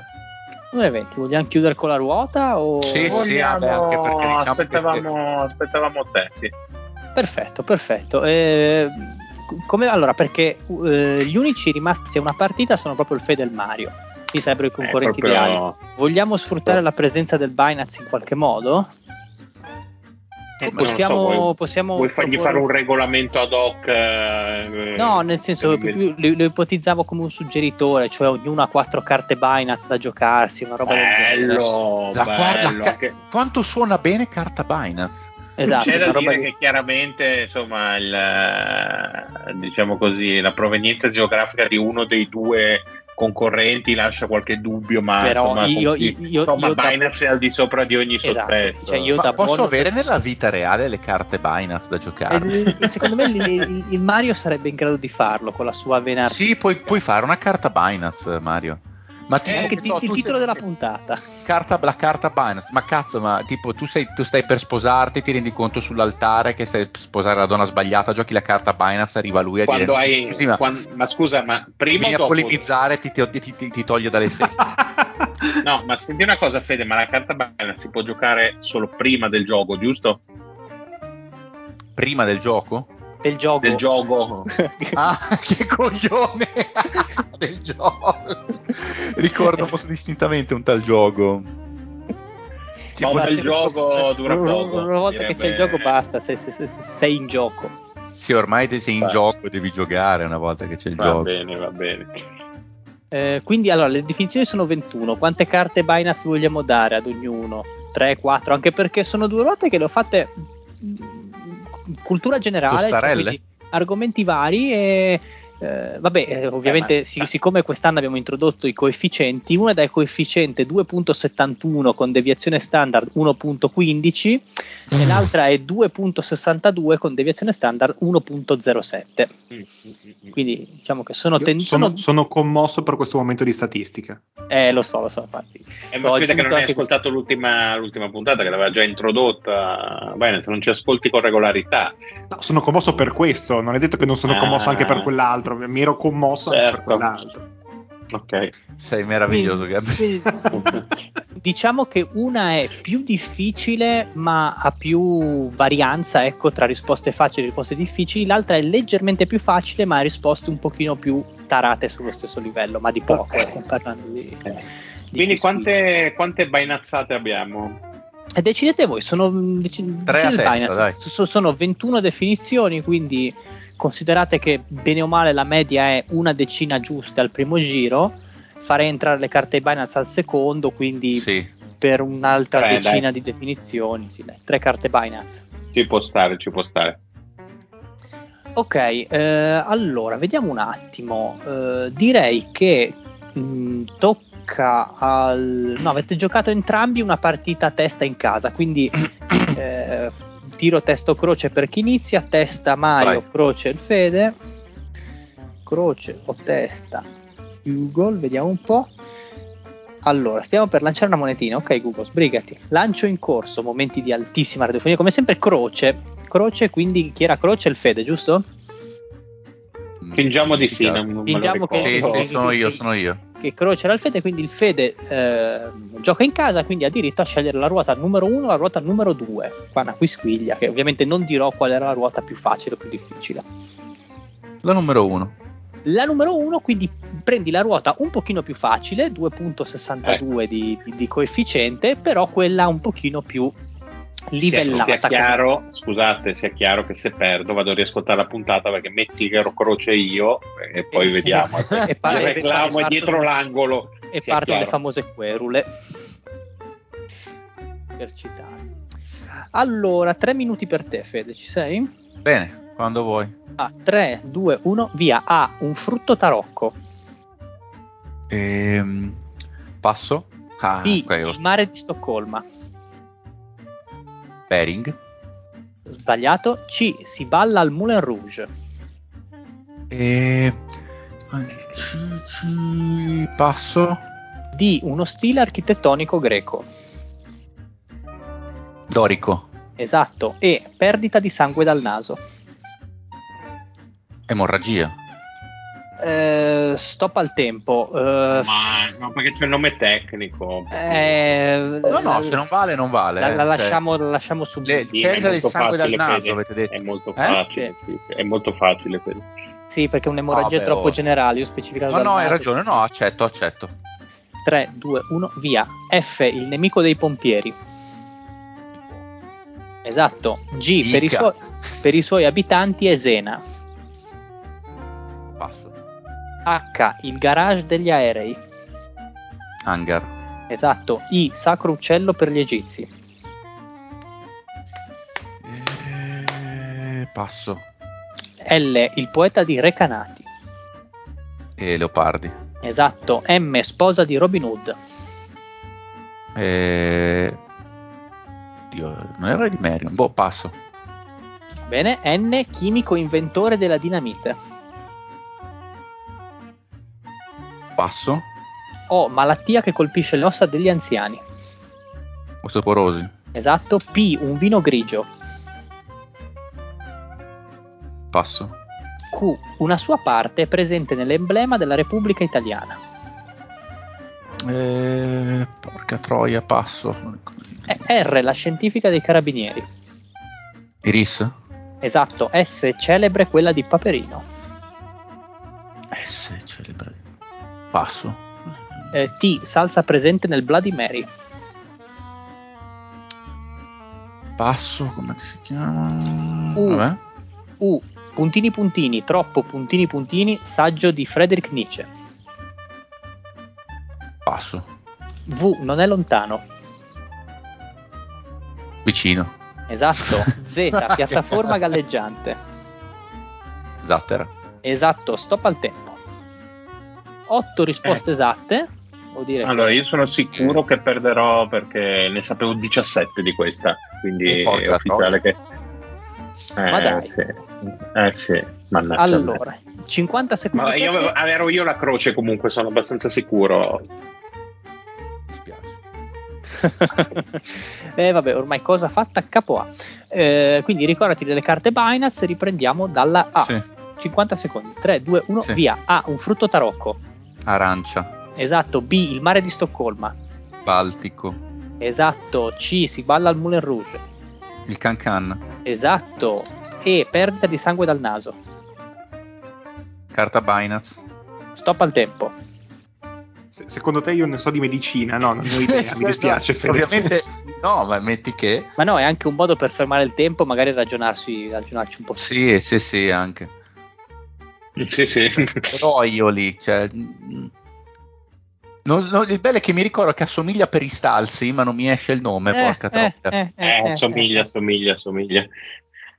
Un'ora e venti, vogliamo chiudere con la ruota o... Sì, sì, vabbè, anche perché diciamo aspettavamo, aspettavamo te, sì. Perfetto, perfetto. Eh, come, allora, perché eh, gli unici rimasti a una partita sono proprio il Fede e il Mario. Quindi sarebbero i È concorrenti proprio- ideali. Vogliamo sfruttare la presenza del Binance in qualche modo? Eh, possiamo, so, vuoi- possiamo Vuoi fargli proporre- fare un regolamento ad hoc? eh, No, nel senso, più- lo, lo ipotizzavo come un suggeritore, cioè ognuno ha quattro carte Binance da giocarsi, una roba del genere. Bello, La guarda- bello. ca- anche- Quanto suona bene carta Binance? Esatto, C'è da dire di- che chiaramente insomma il, eh, diciamo così, la provenienza geografica di uno dei due concorrenti lascia qualche dubbio, ma Però insomma, io- io- io- insomma io da- Binance è al di sopra di ogni Esatto, sospetto. cioè io Ma da posso buono- avere nella vita reale le carte Binance da giocare? Eh, secondo me il, il- il Mario sarebbe in grado di farlo con la sua vena Sì, puoi, puoi fare una carta Binance, Mario. Ma È tipo, anche so, il titolo sei- della puntata. carta, la carta Binance, ma cazzo, ma tipo tu, sei, tu stai per sposarti, ti rendi conto sull'altare che stai per sposare la donna sbagliata, giochi la carta Binance, arriva lui a Quando dire hai, scusi, ma quan- ma scusa, ma prima vieni a polemizzare ti, ti, ti- ti- ti toglie dalle [LAUGHS] sedi. No, ma senti una cosa, Fede, ma la carta Binance si può giocare solo prima del gioco, giusto? Prima del gioco? Del gioco. Del gioco. [LAUGHS] Ah, [LAUGHS] che coglione [LAUGHS] del gioco. Ricordo molto distintamente un tal gioco. Sì, Ma può- il gioco dura una, poco. una volta che c'è il direbbe- gioco basta, sei, sei- sei- sei in gioco. sì, ormai te sei in Va. gioco, devi giocare una volta che c'è il Va gioco. bene, va bene. Eh, quindi allora le definizioni sono 21. Quante carte Binance vogliamo dare ad ognuno? 3, 4, anche perché sono due ruote che le ho fatte cultura generale, cioè, argomenti vari e eh, vabbè, eh, ovviamente Eh, ma- si- siccome quest'anno abbiamo introdotto i coefficienti, una è da coefficiente 2.71 con deviazione standard 1.15 e l'altra è 2.62 con deviazione standard 1.07. Quindi diciamo che sono Io ten- sono, sono- commosso per questo momento di statistica. eh, lo so, lo so, infatti. E ma vede che non hai ascoltato l'ultima, l'ultima puntata che l'aveva già introdotta. Bene, se non ci ascolti con regolarità. No, sono commosso per questo, non è detto che non sono Ah. commosso anche per quell'altro, mi ero commosso anche per Certo. quell'altro. Ok. Sei meraviglioso, Gabri. Quindi- [LAUGHS] diciamo che una è più difficile ma ha più varianza ecco, tra risposte facili e risposte difficili, l'altra è leggermente più facile ma ha risposte un pochino più tarate sullo stesso livello, ma di poco, eh, stiamo parlando di... Eh. Quindi quante, quante bainazzate abbiamo? E decidete voi, sono, dec- Tre a decidete testa, Binance. dai. So- sono 21 definizioni, quindi considerate che bene o male la media è una decina giuste al primo giro, farei entrare le carte Binance al secondo, quindi Sì. per un'altra Tre, decina dai. di definizioni, sì, dai, tre carte Binance. Ci può stare, ci può stare. Ok, eh, allora vediamo un attimo. Eh, direi che mh, tocca al. No, avete giocato entrambi una partita a testa in casa, quindi [CLEARS THROAT] eh, tiro testo croce per chi inizia, testa Mario, Vai. croce il Fede, croce o testa Google, vediamo un po'. Allora, stiamo per lanciare una monetina. Ok, Google, sbrigati. Lancio in corso, momenti di altissima radiofonia. Come sempre, croce. Croce, quindi chi era croce? Il Fede, giusto? Fingiamo di sì, non, non Fingiamo che- Sì, sì, sono io, sono io. Che croce era il Fede, quindi il Fede eh, gioca in casa, quindi ha diritto a scegliere la ruota numero 1 la ruota numero 2. Qua una quisquiglia, che ovviamente non dirò qual era la ruota più facile o più difficile. La numero uno. La numero 1, quindi prendi la ruota un pochino più facile, 2.62 di, di- di coefficiente, però quella un pochino più livellata. Sia chiaro, scusate, sia chiaro che se perdo vado a riascoltare la puntata perché metti che ero croce io e poi vediamo. [LAUGHS] e pa- Il reclamo è parto- dietro l'angolo. e sia partono le famose querule per citare allora tre minuti per te Fede ci sei? Bene, quando vuoi. Ah, 3, 2, 1 via A un frutto tarocco Ehm, passo. Ah, B ok, lo il mare di Stoccolma Bering. sbagliato C si balla al Moulin Rouge E... C, C, passo. D uno stile architettonico greco Dorico. esatto E perdita di sangue dal naso Emorragia. Eh, stop al tempo eh, Ma no, perché c'è il nome tecnico. eh, No, no, se non vale, non vale. la, la cioè, lasciamo, la lasciamo subito Le- Sì, molto sangue dal naso, avete detto. È molto Eh? facile, sì, sì, è molto facile. Fede. Sì, perché un'emorragia è troppo oh. generale, io specificato No, no, hai ragione, no, accetto, accetto. 3, 2, 1, via. F, il nemico dei pompieri. Esatto. G, per i, suoi, per i suoi abitanti è Sena. H, il garage degli aerei. Hangar. Esatto. I, sacro uccello per gli egizi. E... Passo. L, il poeta di Recanati. E Leopardi. Esatto. M, sposa di Robin Hood. E... Dio, non era di Merion. Boh, passo. Bene. N, chimico inventore della dinamite. Passo. O, malattia che colpisce le ossa degli anziani. Osteoporosi. Esatto. P, un vino grigio. Passo. Q, una sua parte è presente nell'emblema della Repubblica Italiana. E... Porca troia, passo. R, la scientifica dei carabinieri. Iris. Esatto, S, celebre quella di Paperino. Passo. Eh, T, salsa presente nel Bloody Mary. Passo, come si chiama? U. Vabbè. U, puntini puntini, troppo puntini puntini, saggio di Friedrich Nietzsche. Passo. V, non è lontano. Vicino. Esatto, [LAUGHS] Z, piattaforma galleggiante. Zattera. Esatto, stop al tempo. 8 risposte esatte. Vuol dire Allora, che- io sono sicuro che perderò perché ne sapevo 17 di questa, quindi Eh, porca è ufficiale che... Eh, Ma dai. Sì. Eh sì, mannaggia. Allora, 50 secondi. Ma io avevo, ero io la croce comunque, sono abbastanza sicuro. Mi spiace. [LAUGHS] eh vabbè, ormai cosa fatta capo A. Eh, quindi ricordati delle carte Binance riprendiamo dalla A. Sì. 50 secondi. 3, 2, 1, Sì. via. A, un frutto tarocco. Arancia. Esatto. B, il mare di Stoccolma. Baltico. Esatto. C. Si balla al Moulin Rouge. Il Can Can. Esatto. E. Perdita di sangue dal naso. Carta Binance. Stop al tempo. Se- secondo te io ne so di medicina? No, non ne ho idea, [LAUGHS] mi dispiace. Fede. Ovviamente, no, ma metti che. Ma no, è anche un modo per fermare il tempo, magari ragionarsi, ragionarci un po'. Sì, sì, sì, anche. Sì, sì. Però io lì, cioè. non- non- il bello è che mi ricordo che assomiglia per Istalsi, ma non mi esce il nome, Eh, porca eh, troppa. eh, eh, Eh, eh, assomiglia, eh. assomiglia, assomiglia.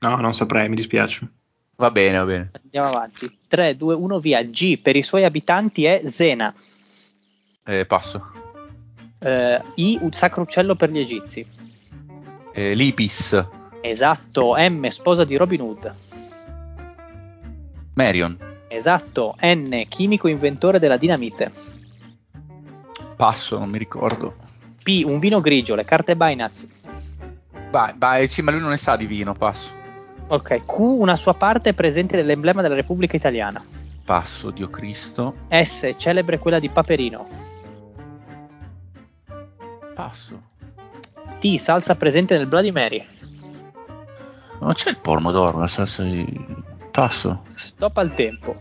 No, non saprei, mi dispiace. Va bene, va bene. Andiamo avanti. 3, 2, 1, via. G per i suoi abitanti è Zena. Eh, passo. Eh, I, un sacro uccello per gli egizi. Eh, Lipis. Esatto. M, sposa di Robin Hood. Marion. Esatto. N, chimico inventore della dinamite. Passo, non mi ricordo. P, un vino grigio, le carte Binance. Vai, vai, sì, ma lui non ne sa di vino, passo. Ok. Q, una sua parte presente nell'emblema della Repubblica Italiana. Passo, Dio Cristo. S, celebre quella di Paperino. Passo. T, salsa presente nel Bloody Mary. Non c'è il pomodoro, la salsa di... Passo. Stop al tempo.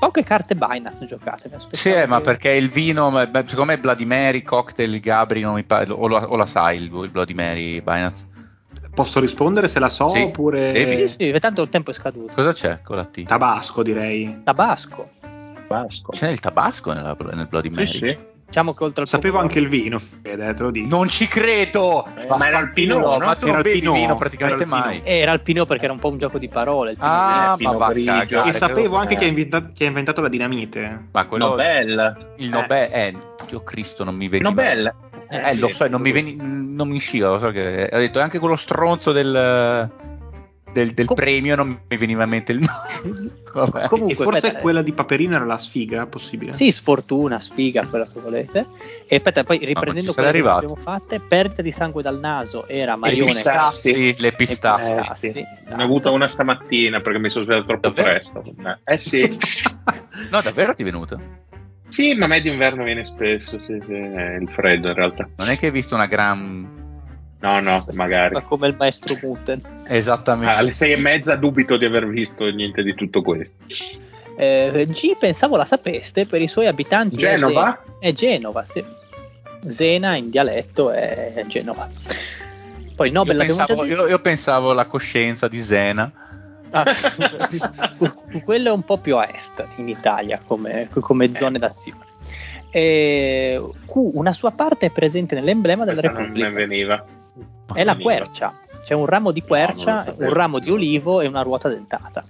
Poche carte Binance giocate. Sì, eh, ma che- perché il vino, ma- secondo me Bloody Mary, cocktail, il Gabri, non mi pare, o, la, o la sai il, il Bloody Mary Binance. Posso rispondere se la so Sì, oppure devi. Sì, sì, tanto il tempo è scaduto. Cosa c'è con la T? Tabasco direi. Tabasco. Basco. C'è il tabasco nella- nel Bloody Mary? Sì, sì. Diciamo che oltre al Sapevo pomodoro- anche il vino, Fede, eh, te lo dico. Non ci credo! Eh, ma era il Pinot, no? Ma tu Era non il bevi Pinot, vino praticamente era mai. Eh, Era il Pinot perché era un po' un gioco di parole. il Pinot. Ah, Eh, ma va cagare. e sapevo anche eh. che ha, inventa- che ha inventato la dinamite. Ma quello, Nobel. il Nobel, eh, Dio Cristo, non mi veniva. Nobel. Eh, sì. lo so, non mi, veni- non mi usciva, lo so che ha detto, è anche quello stronzo del, del, del Com- premio non mi veniva in mente il nome. [LAUGHS] Comunque, e forse aspetta, quella di Paperino era la sfiga, possibile? Sì, sfortuna, sfiga, quello che volete. E aspetta, poi riprendendo quelle che abbiamo fatte, perdita di sangue dal naso era Marione. pistazzi. Sì, le pistazze. Eh, sì. Ne ho avuta una stamattina perché mi sono svegliato troppo Davvero? presto. Eh sì. [LAUGHS] No, davvero ti è venuta? sì, ma a me d'inverno viene spesso, sì, sì, è il freddo in realtà. Non è che hai visto una gran... No, no, magari. Ma come il maestro Muten. Esattamente. Alle sei e mezza dubito di aver visto niente di tutto questo. Eh, G pensavo la sapeste per i suoi abitanti. Genova? È Genova, sì. Zena in dialetto è Genova. Poi Nobel io, pensavo, io, io pensavo alla coscienza di Zena. Ah, [LAUGHS] quello è un po' più a est in Italia come, come zone d'azione. E Q, una sua parte è presente nell'emblema della Questa non Repubblica. ne veniva. È la quercia. C'è un ramo di quercia, un ramo di olivo e una ruota dentata.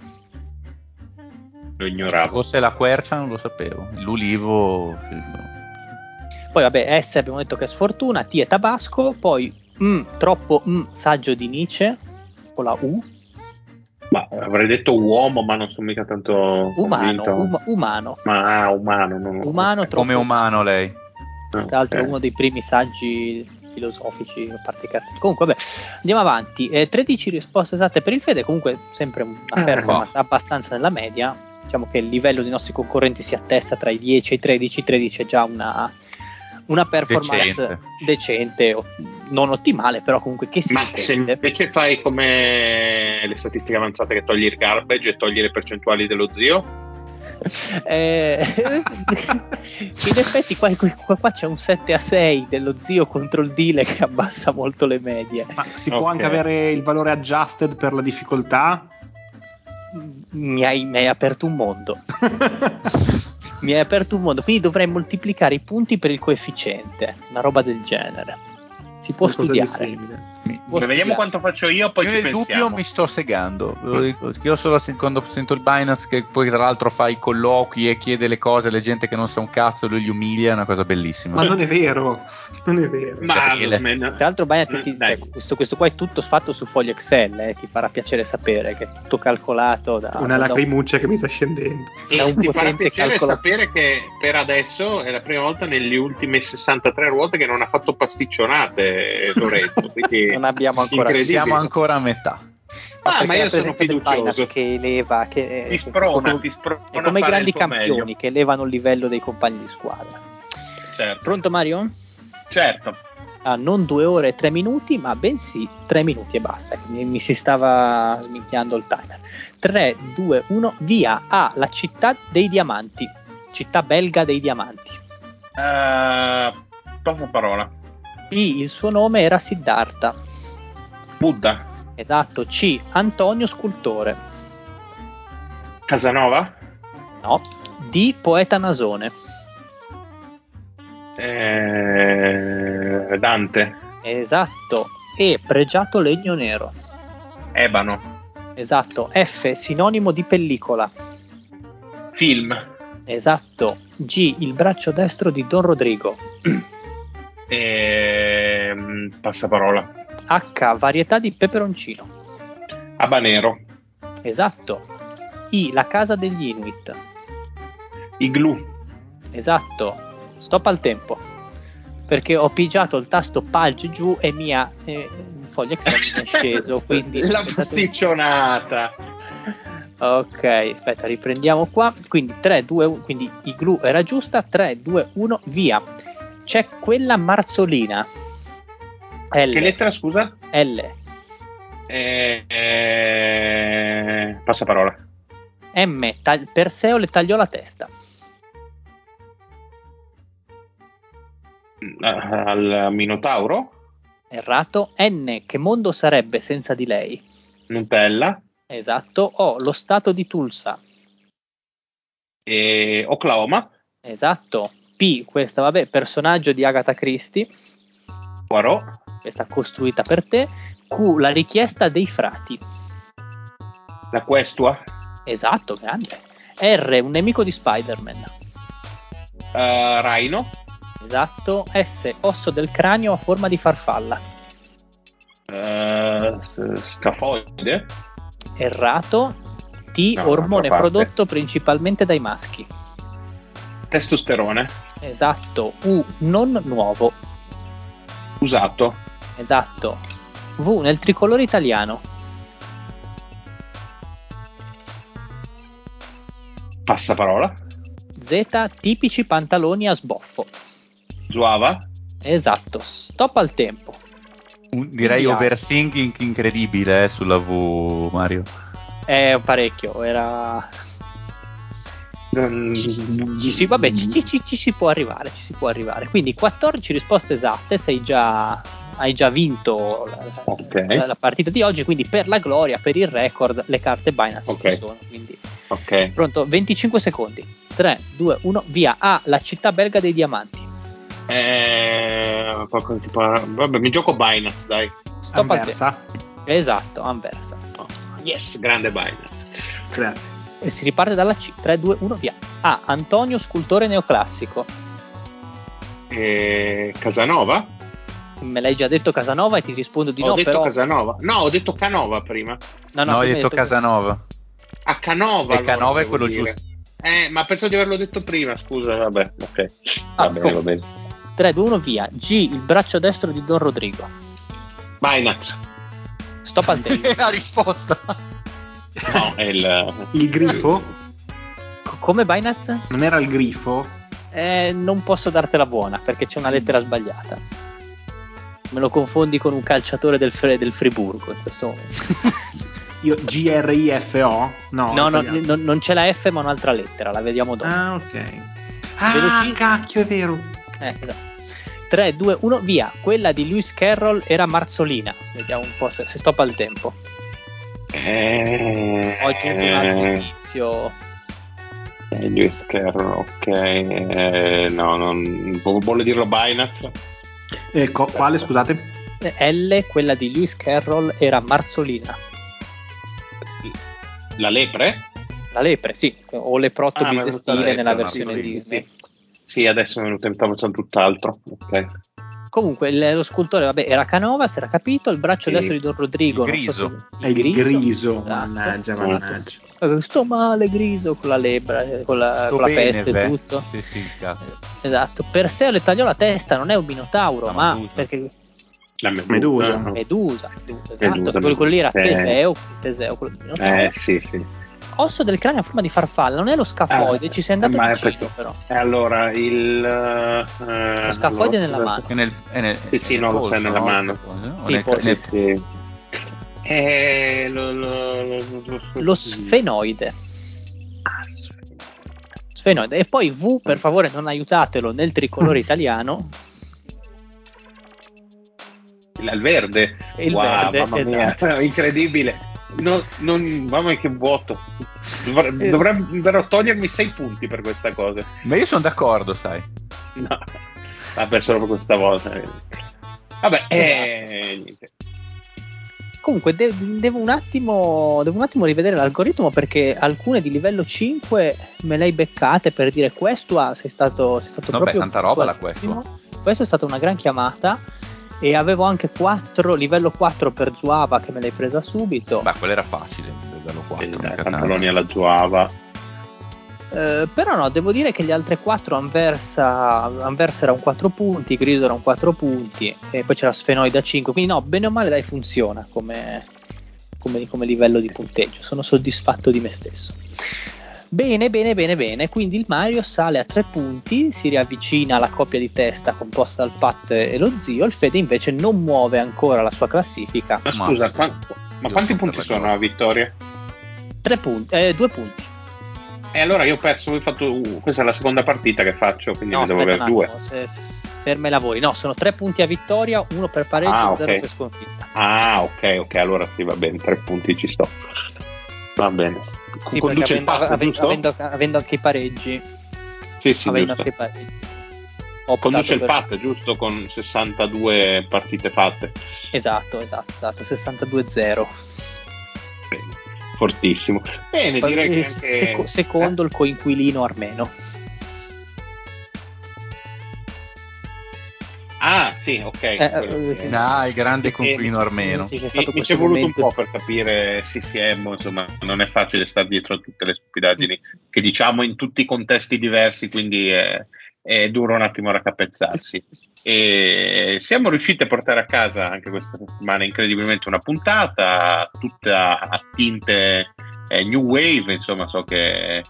Lo Se ignoravo. fosse la quercia non lo sapevo. L'ulivo... no. Poi vabbè, S abbiamo detto che è sfortuna, T è tabasco, poi mm, troppo mm, saggio di Nietzsche con la U, Ma avrei detto uomo, ma non sono mica tanto umano, um- umano, Ma ah, umano, non umano ok. troppo Come umano lei. Ah, tra l'altro ok. uno dei primi saggi filosofici a parte i cartoni. Comunque, vabbè, andiamo avanti. Eh, 13 risposte esatte per il Fede, comunque sempre una Ah, performance abbastanza nella media. Diciamo che il livello dei nostri concorrenti si attesta tra i 10 e i 13. 13 è già una, una performance Decente. decente, non ottimale, però comunque che si Ma se difende. invece fai come le statistiche avanzate che togli il garbage e togli le percentuali dello zio, [LAUGHS] Eh, in effetti qua, qua- qua c'è un 7 a 6 dello zio contro il Dile che abbassa molto le medie. Ma si può Ok. anche avere il valore adjusted per la difficoltà? Mi hai, mi hai aperto un mondo. [LAUGHS] mi hai aperto un mondo, quindi dovrei moltiplicare i punti per il coefficiente, una roba del genere. Si può Qualcosa di studiare. Può Beh, vediamo quanto faccio io, poi io ci nel dubbio pensiamo. mi sto segando. Io solo quando sento il Binance che poi tra l'altro fa i colloqui e chiede le cose alle gente che non sa un cazzo, lui li umilia, è una cosa bellissima. Ma non è vero, non è vero. Ma Tra l'altro, Binance, Mm, ti- cioè, questo, questo qua è tutto fatto su foglio Excel, eh, ti farà piacere sapere che è tutto calcolato da, Una da- lacrimuccia che mi sta scendendo. da un [LAUGHS] ti farà potente piacere calcolatore. sapere che per adesso è la prima volta nelle ultime 63 ruote che non ha fatto pasticcionate Lorenzo. quindi Non abbiamo ancora. Siamo ancora a metà. Ah, perché ma la io sono fiducioso. Che eleva, che Ti sprona, come, ti sprona come i grandi campioni meglio. che elevano il livello dei compagni di squadra. Certo, Pronto Mario? Certo. Ah, non due ore e tre minuti, ma bensì tre minuti e basta. Mi, mi si stava sminchiando il timer. 3, 2, 1, via A, la città dei diamanti. Città belga dei diamanti. Uh, poca parola. B, il suo nome era Siddhartha. Buddha. Esatto. C, Antonio Scultore. Casanova. No. D, poeta nasone. Eh, Dante. Esatto. E, pregiato legno nero. Ebano. Esatto. F, sinonimo di pellicola. Film. Esatto. G, il braccio destro di Don Rodrigo. E... Passaparola. H, varietà di peperoncino. Habanero. Esatto. I, la casa degli Inuit. Igloo. Esatto. Stop al tempo. Perché ho pigiato il tasto page giù e mia eh, foglio Excel mi è sceso. [LAUGHS] Quindi La pasticcionata. Ok, aspetta, riprendiamo qua. Quindi 3, 2, 1. Quindi Igloo era giusta. 3, 2, 1, via. C'è quella marzolina. L. Che lettera, scusa? L. Eh, eh, Passaparola. M. tag- Perseo le tagliò la testa. Al Minotauro. Errato. N. Che mondo sarebbe senza di lei? Nutella. Esatto. O. Lo stato di Tulsa. E Oklahoma. Esatto. P. Questa, vabbè, personaggio di Agatha Christie. Poirot. Questa costruita per te. Q. La richiesta dei frati. La Questua. Esatto, grande. R. Un nemico di Spider-Man. eh, Rhino. Esatto. S. Osso del cranio a forma di farfalla. s- Scafoide. Errato. T. No, ormone prodotto principalmente dai maschi. Testosterone. Esatto. U. Non nuovo. Usato. Esatto. V. Nel tricolore italiano. Passaparola. Z. Tipici pantaloni a sboffo. Zuava. Esatto. Stop al tempo. Un- direi Via. overthinking incredibile eh, sulla V, Mario. È parecchio. Era. Mm, Ci si, vabbè, ci, ci- ci- ci si può arrivare. Ci si può arrivare. Quindi 14 risposte esatte. Sei già. Hai già vinto la, la- Ok. la- la partita di oggi. Quindi per la gloria, per il record, le carte Binance Ok. ci sono. Quindi Ok. pronto, 25 secondi. 3, 2, 1, via. A. La città belga dei diamanti. Eh, qualcosa tipo, vabbè, mi gioco Binance, dai. Stop. Anversa. Esatto, Anversa. Yes, grande Binance. Grazie. E si riparte dalla C. 3, 2, 1, via. A. Antonio, scultore neoclassico. Eh, Casanova? Me l'hai già detto Casanova e ti rispondo di ho no, detto però... Casanova. No, ho detto Canova prima. No, No, hai prima detto Casanova. A Canova. E allora, Canova è quello dire. giusto. Eh, ma penso di averlo detto prima, scusa, vabbè, ok. Ah, Va bene, com- va bene. 3, 2, 1, via. G. Il braccio destro di Don Rodrigo. Binance. Stop al tempo. [LAUGHS] la risposta. No, è il... Il grifo? C- Come Binance? Non era il grifo? Eh, non posso dartela buona perché c'è una lettera sbagliata. Me lo confondi con un calciatore del, Fre- del Friburgo in questo momento. [LAUGHS] Io G-R-I-F-O? No, no, no, non, non c'è la F ma un'altra lettera, la vediamo dopo. Ah, ok. Ah, Veloci- cacchio, è vero. Eh, esatto. 3, 2, 1, via. Quella di Lewis Carroll era Marzolina. Vediamo un po' se, se stop al tempo. Eh, Ho aggiunto un altro indizio. eh, Lewis Carroll, ok. Eh, no, non... vu- Vuole dirlo Binance? Eh, co- quale, scusate? Eh, L, quella di Lewis Carroll, era Marzolina. La lepre? La lepre, sì, o leprotto Ah, bisestile lepre, nella versione Disney. Sì, adesso mi è venuto in stavo pensando tutt'altro. Ok. Comunque, il- lo scultore, vabbè, era Canova, si era capito. Il braccio Sì. destro di Don Rodrigo. Il non so griso. se- È il griso. Esatto. Mannaggia, Esatto. mannaggia. Eh, Sto male, griso, con la lebra, eh, con la, con la bene, peste e tutto. Sì, sì, cazzo. Esatto. Perseo le tagliò la testa, non è un minotauro, La ma Medusa. perché La Medusa. Medusa. Medusa, Medusa, esatto. Medusa, quello, quello lì era Medusa. Teseo, Teseo quello di Minotauro. Eh, sì, sì. Osso del cranio a forma di farfalla, non è lo scafoide, Ah, ci sei andato ma è vicino perché- però. E allora il. eh, Lo scafoide nella mano. È nel, è nel, Sì, sì, no, lo sai polso, nella no? mano. Sì, nel- polso, nel- Sì. Eh, lo, lo, lo, Lo sfenoide. Sfenoide. E poi V, per favore, non aiutatelo nel tricolore [LAUGHS] italiano. Il, verde. Il Wow, verde, mamma mia, esatto. [LAUGHS] incredibile. No, non, mamma mia, che vuoto. Dovre- Eh. Dovrebbero togliermi sei punti per questa cosa. Ma io sono d'accordo, sai. No, vabbè, solo per questa volta. Vabbè, eh, niente. Comunque, de- devo, un attimo, devo un attimo rivedere l'algoritmo perché alcune di livello 5 me le hai beccate per dire questo ah, sei stato, sei stato Vabbè, proprio tanta roba la puntualissimo. Questo è stata una gran chiamata e avevo anche 4, livello 4 per Zuava che me l'hai presa subito. Beh, quello era facile, livello 4. Sì, mica dai, tanto. pantaloni alla Zuava. Eh, però no, devo dire che gli altri 4 Anversa, Anversa era un 4 punti, Grido era un 4 punti e poi c'era Sfenoide a 5, quindi no, bene o male dai funziona come, come- come livello di punteggio, sono soddisfatto di me stesso. Bene, bene, bene, bene, quindi il Mario sale a 3 punti, si riavvicina alla coppia di testa composta dal Pat e lo zio, il Fede invece non muove ancora la sua classifica, Ma Ma scusa, ma Io quanti punti sono la a vittoria? 3 punti, eh, 2 punti. E allora io ho perso, ho fatto, uh, questa è la seconda partita che faccio, quindi No, ne devo avere due. se- ferma i lavori. No, sono tre punti a vittoria, uno per pareggio Ah, e zero per sconfitta. Ah, ok, ok, allora sì, va bene, tre punti ci sto. Va bene. Sì, Conduce il avendo, passo, ave- giusto? avendo- avendo anche i pareggi, Sì, sì, avendo giusto. anche i pareggi. Conduce il per- PAT, giusto? Con 62 partite fatte. Esatto, esatto, esatto, 62-0. Bene, fortissimo. Bene, direi che Eh, anche... seco- secondo il coinquilino armeno. Ah, sì, ok. Eh, eh, che- sì. Il grande E- conquilino armeno. Sì, Mi, stato mi questo ci è voluto momento- un po' per capire CCM, insomma, non è facile stare dietro a tutte le stupidaggini che diciamo in tutti i contesti diversi, quindi è, è duro un attimo raccapezzarsi. E siamo riusciti a portare a casa anche questa settimana incredibilmente una puntata, tutta a tinte eh, New Wave, insomma, so che eh,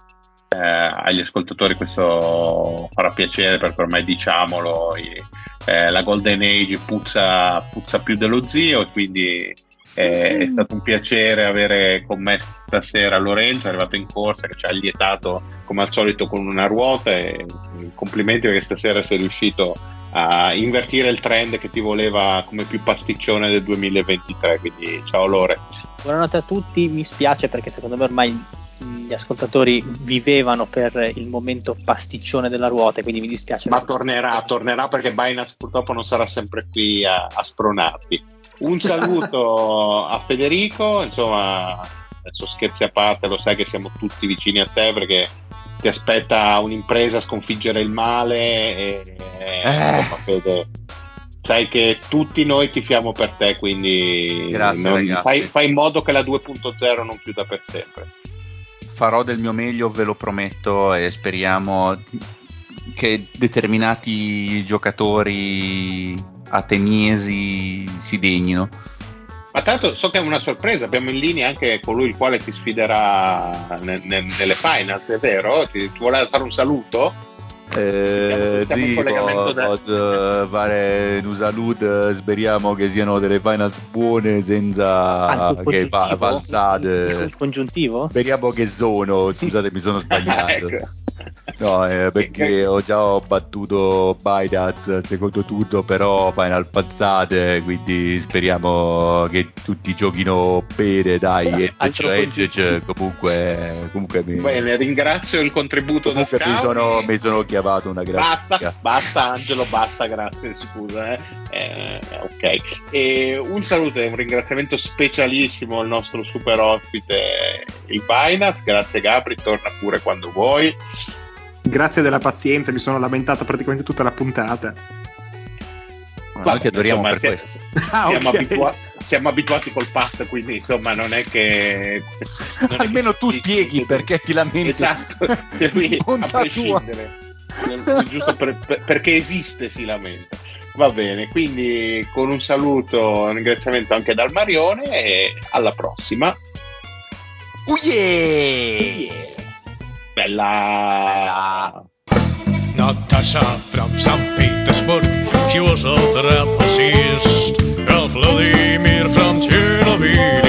agli ascoltatori questo farà piacere perché ormai diciamolo, i- eh, la Golden Age puzza, puzza più dello zio e quindi eh, è stato un piacere avere con me stasera Lorenzo, è arrivato in corsa che ci ha lietato come al solito con una ruota e complimenti perché stasera sei riuscito a invertire il trend che ti voleva come più pasticcione del 2023, quindi ciao Lore. Buonanotte a tutti, mi spiace perché secondo me ormai gli ascoltatori vivevano per il momento pasticcione della ruota, quindi mi dispiace. Ma tornerà, tornerà perché Binance purtroppo non sarà sempre qui a, a spronarti. Un saluto [LAUGHS] a Federico, insomma, adesso scherzi a parte, lo sai che siamo tutti vicini a te perché ti aspetta un'impresa a sconfiggere il male e, Eh. insomma, Fede, sai che tutti noi tifiamo per te, quindi Grazie, non- fai, fai in modo che la 2.0 non chiuda per sempre. Farò del mio meglio, ve lo prometto, e speriamo che determinati giocatori ateniesi si degnino. Ma tanto so che è una sorpresa, abbiamo in linea anche colui il quale ti sfiderà ne- ne- nelle finals, è vero? Ti, ti vuole fare un saluto? Eh, sì, po- da- posso fare un saluto, speriamo che siano delle finals buone senza il che fa- falsate. Il congiuntivo? Speriamo che sono, scusate mi sono [LAUGHS] sbagliato. Ecco. No, eh, perché ho già ho battuto Binance al secondo turno, però Final passate, quindi speriamo che tutti giochino bene, dai, Altro Edge, Edge, comunque, comunque mi, Bene, ringrazio il contributo da mi sono, mi sono chiamato una Basta, grazie. basta Angelo, basta, grazie, scusa. Eh. Eh, ok, e un saluto e un ringraziamento specialissimo al nostro super ospite, il Binance. Grazie Gabri, torna pure quando vuoi. Grazie della pazienza, mi sono lamentato praticamente tutta la puntata. Ma noi ti adoriamo per siamo, questo. Ah, siamo, okay. abitua- siamo, abituati col pasto, quindi insomma non è che... [LAUGHS] Non Almeno è che tu ti, spieghi ti, perché ti lamenti. Esatto, [LAUGHS] se lui, a prescindere. Giusto per, per, perché esiste si lamenta. Va bene, quindi con un saluto, un ringraziamento anche dal Marione e alla prossima. Uyeee! Uye! Bella. Bella. Natasha from St. Petersburg, she was a trapezist. Vladimir from Chernobyl.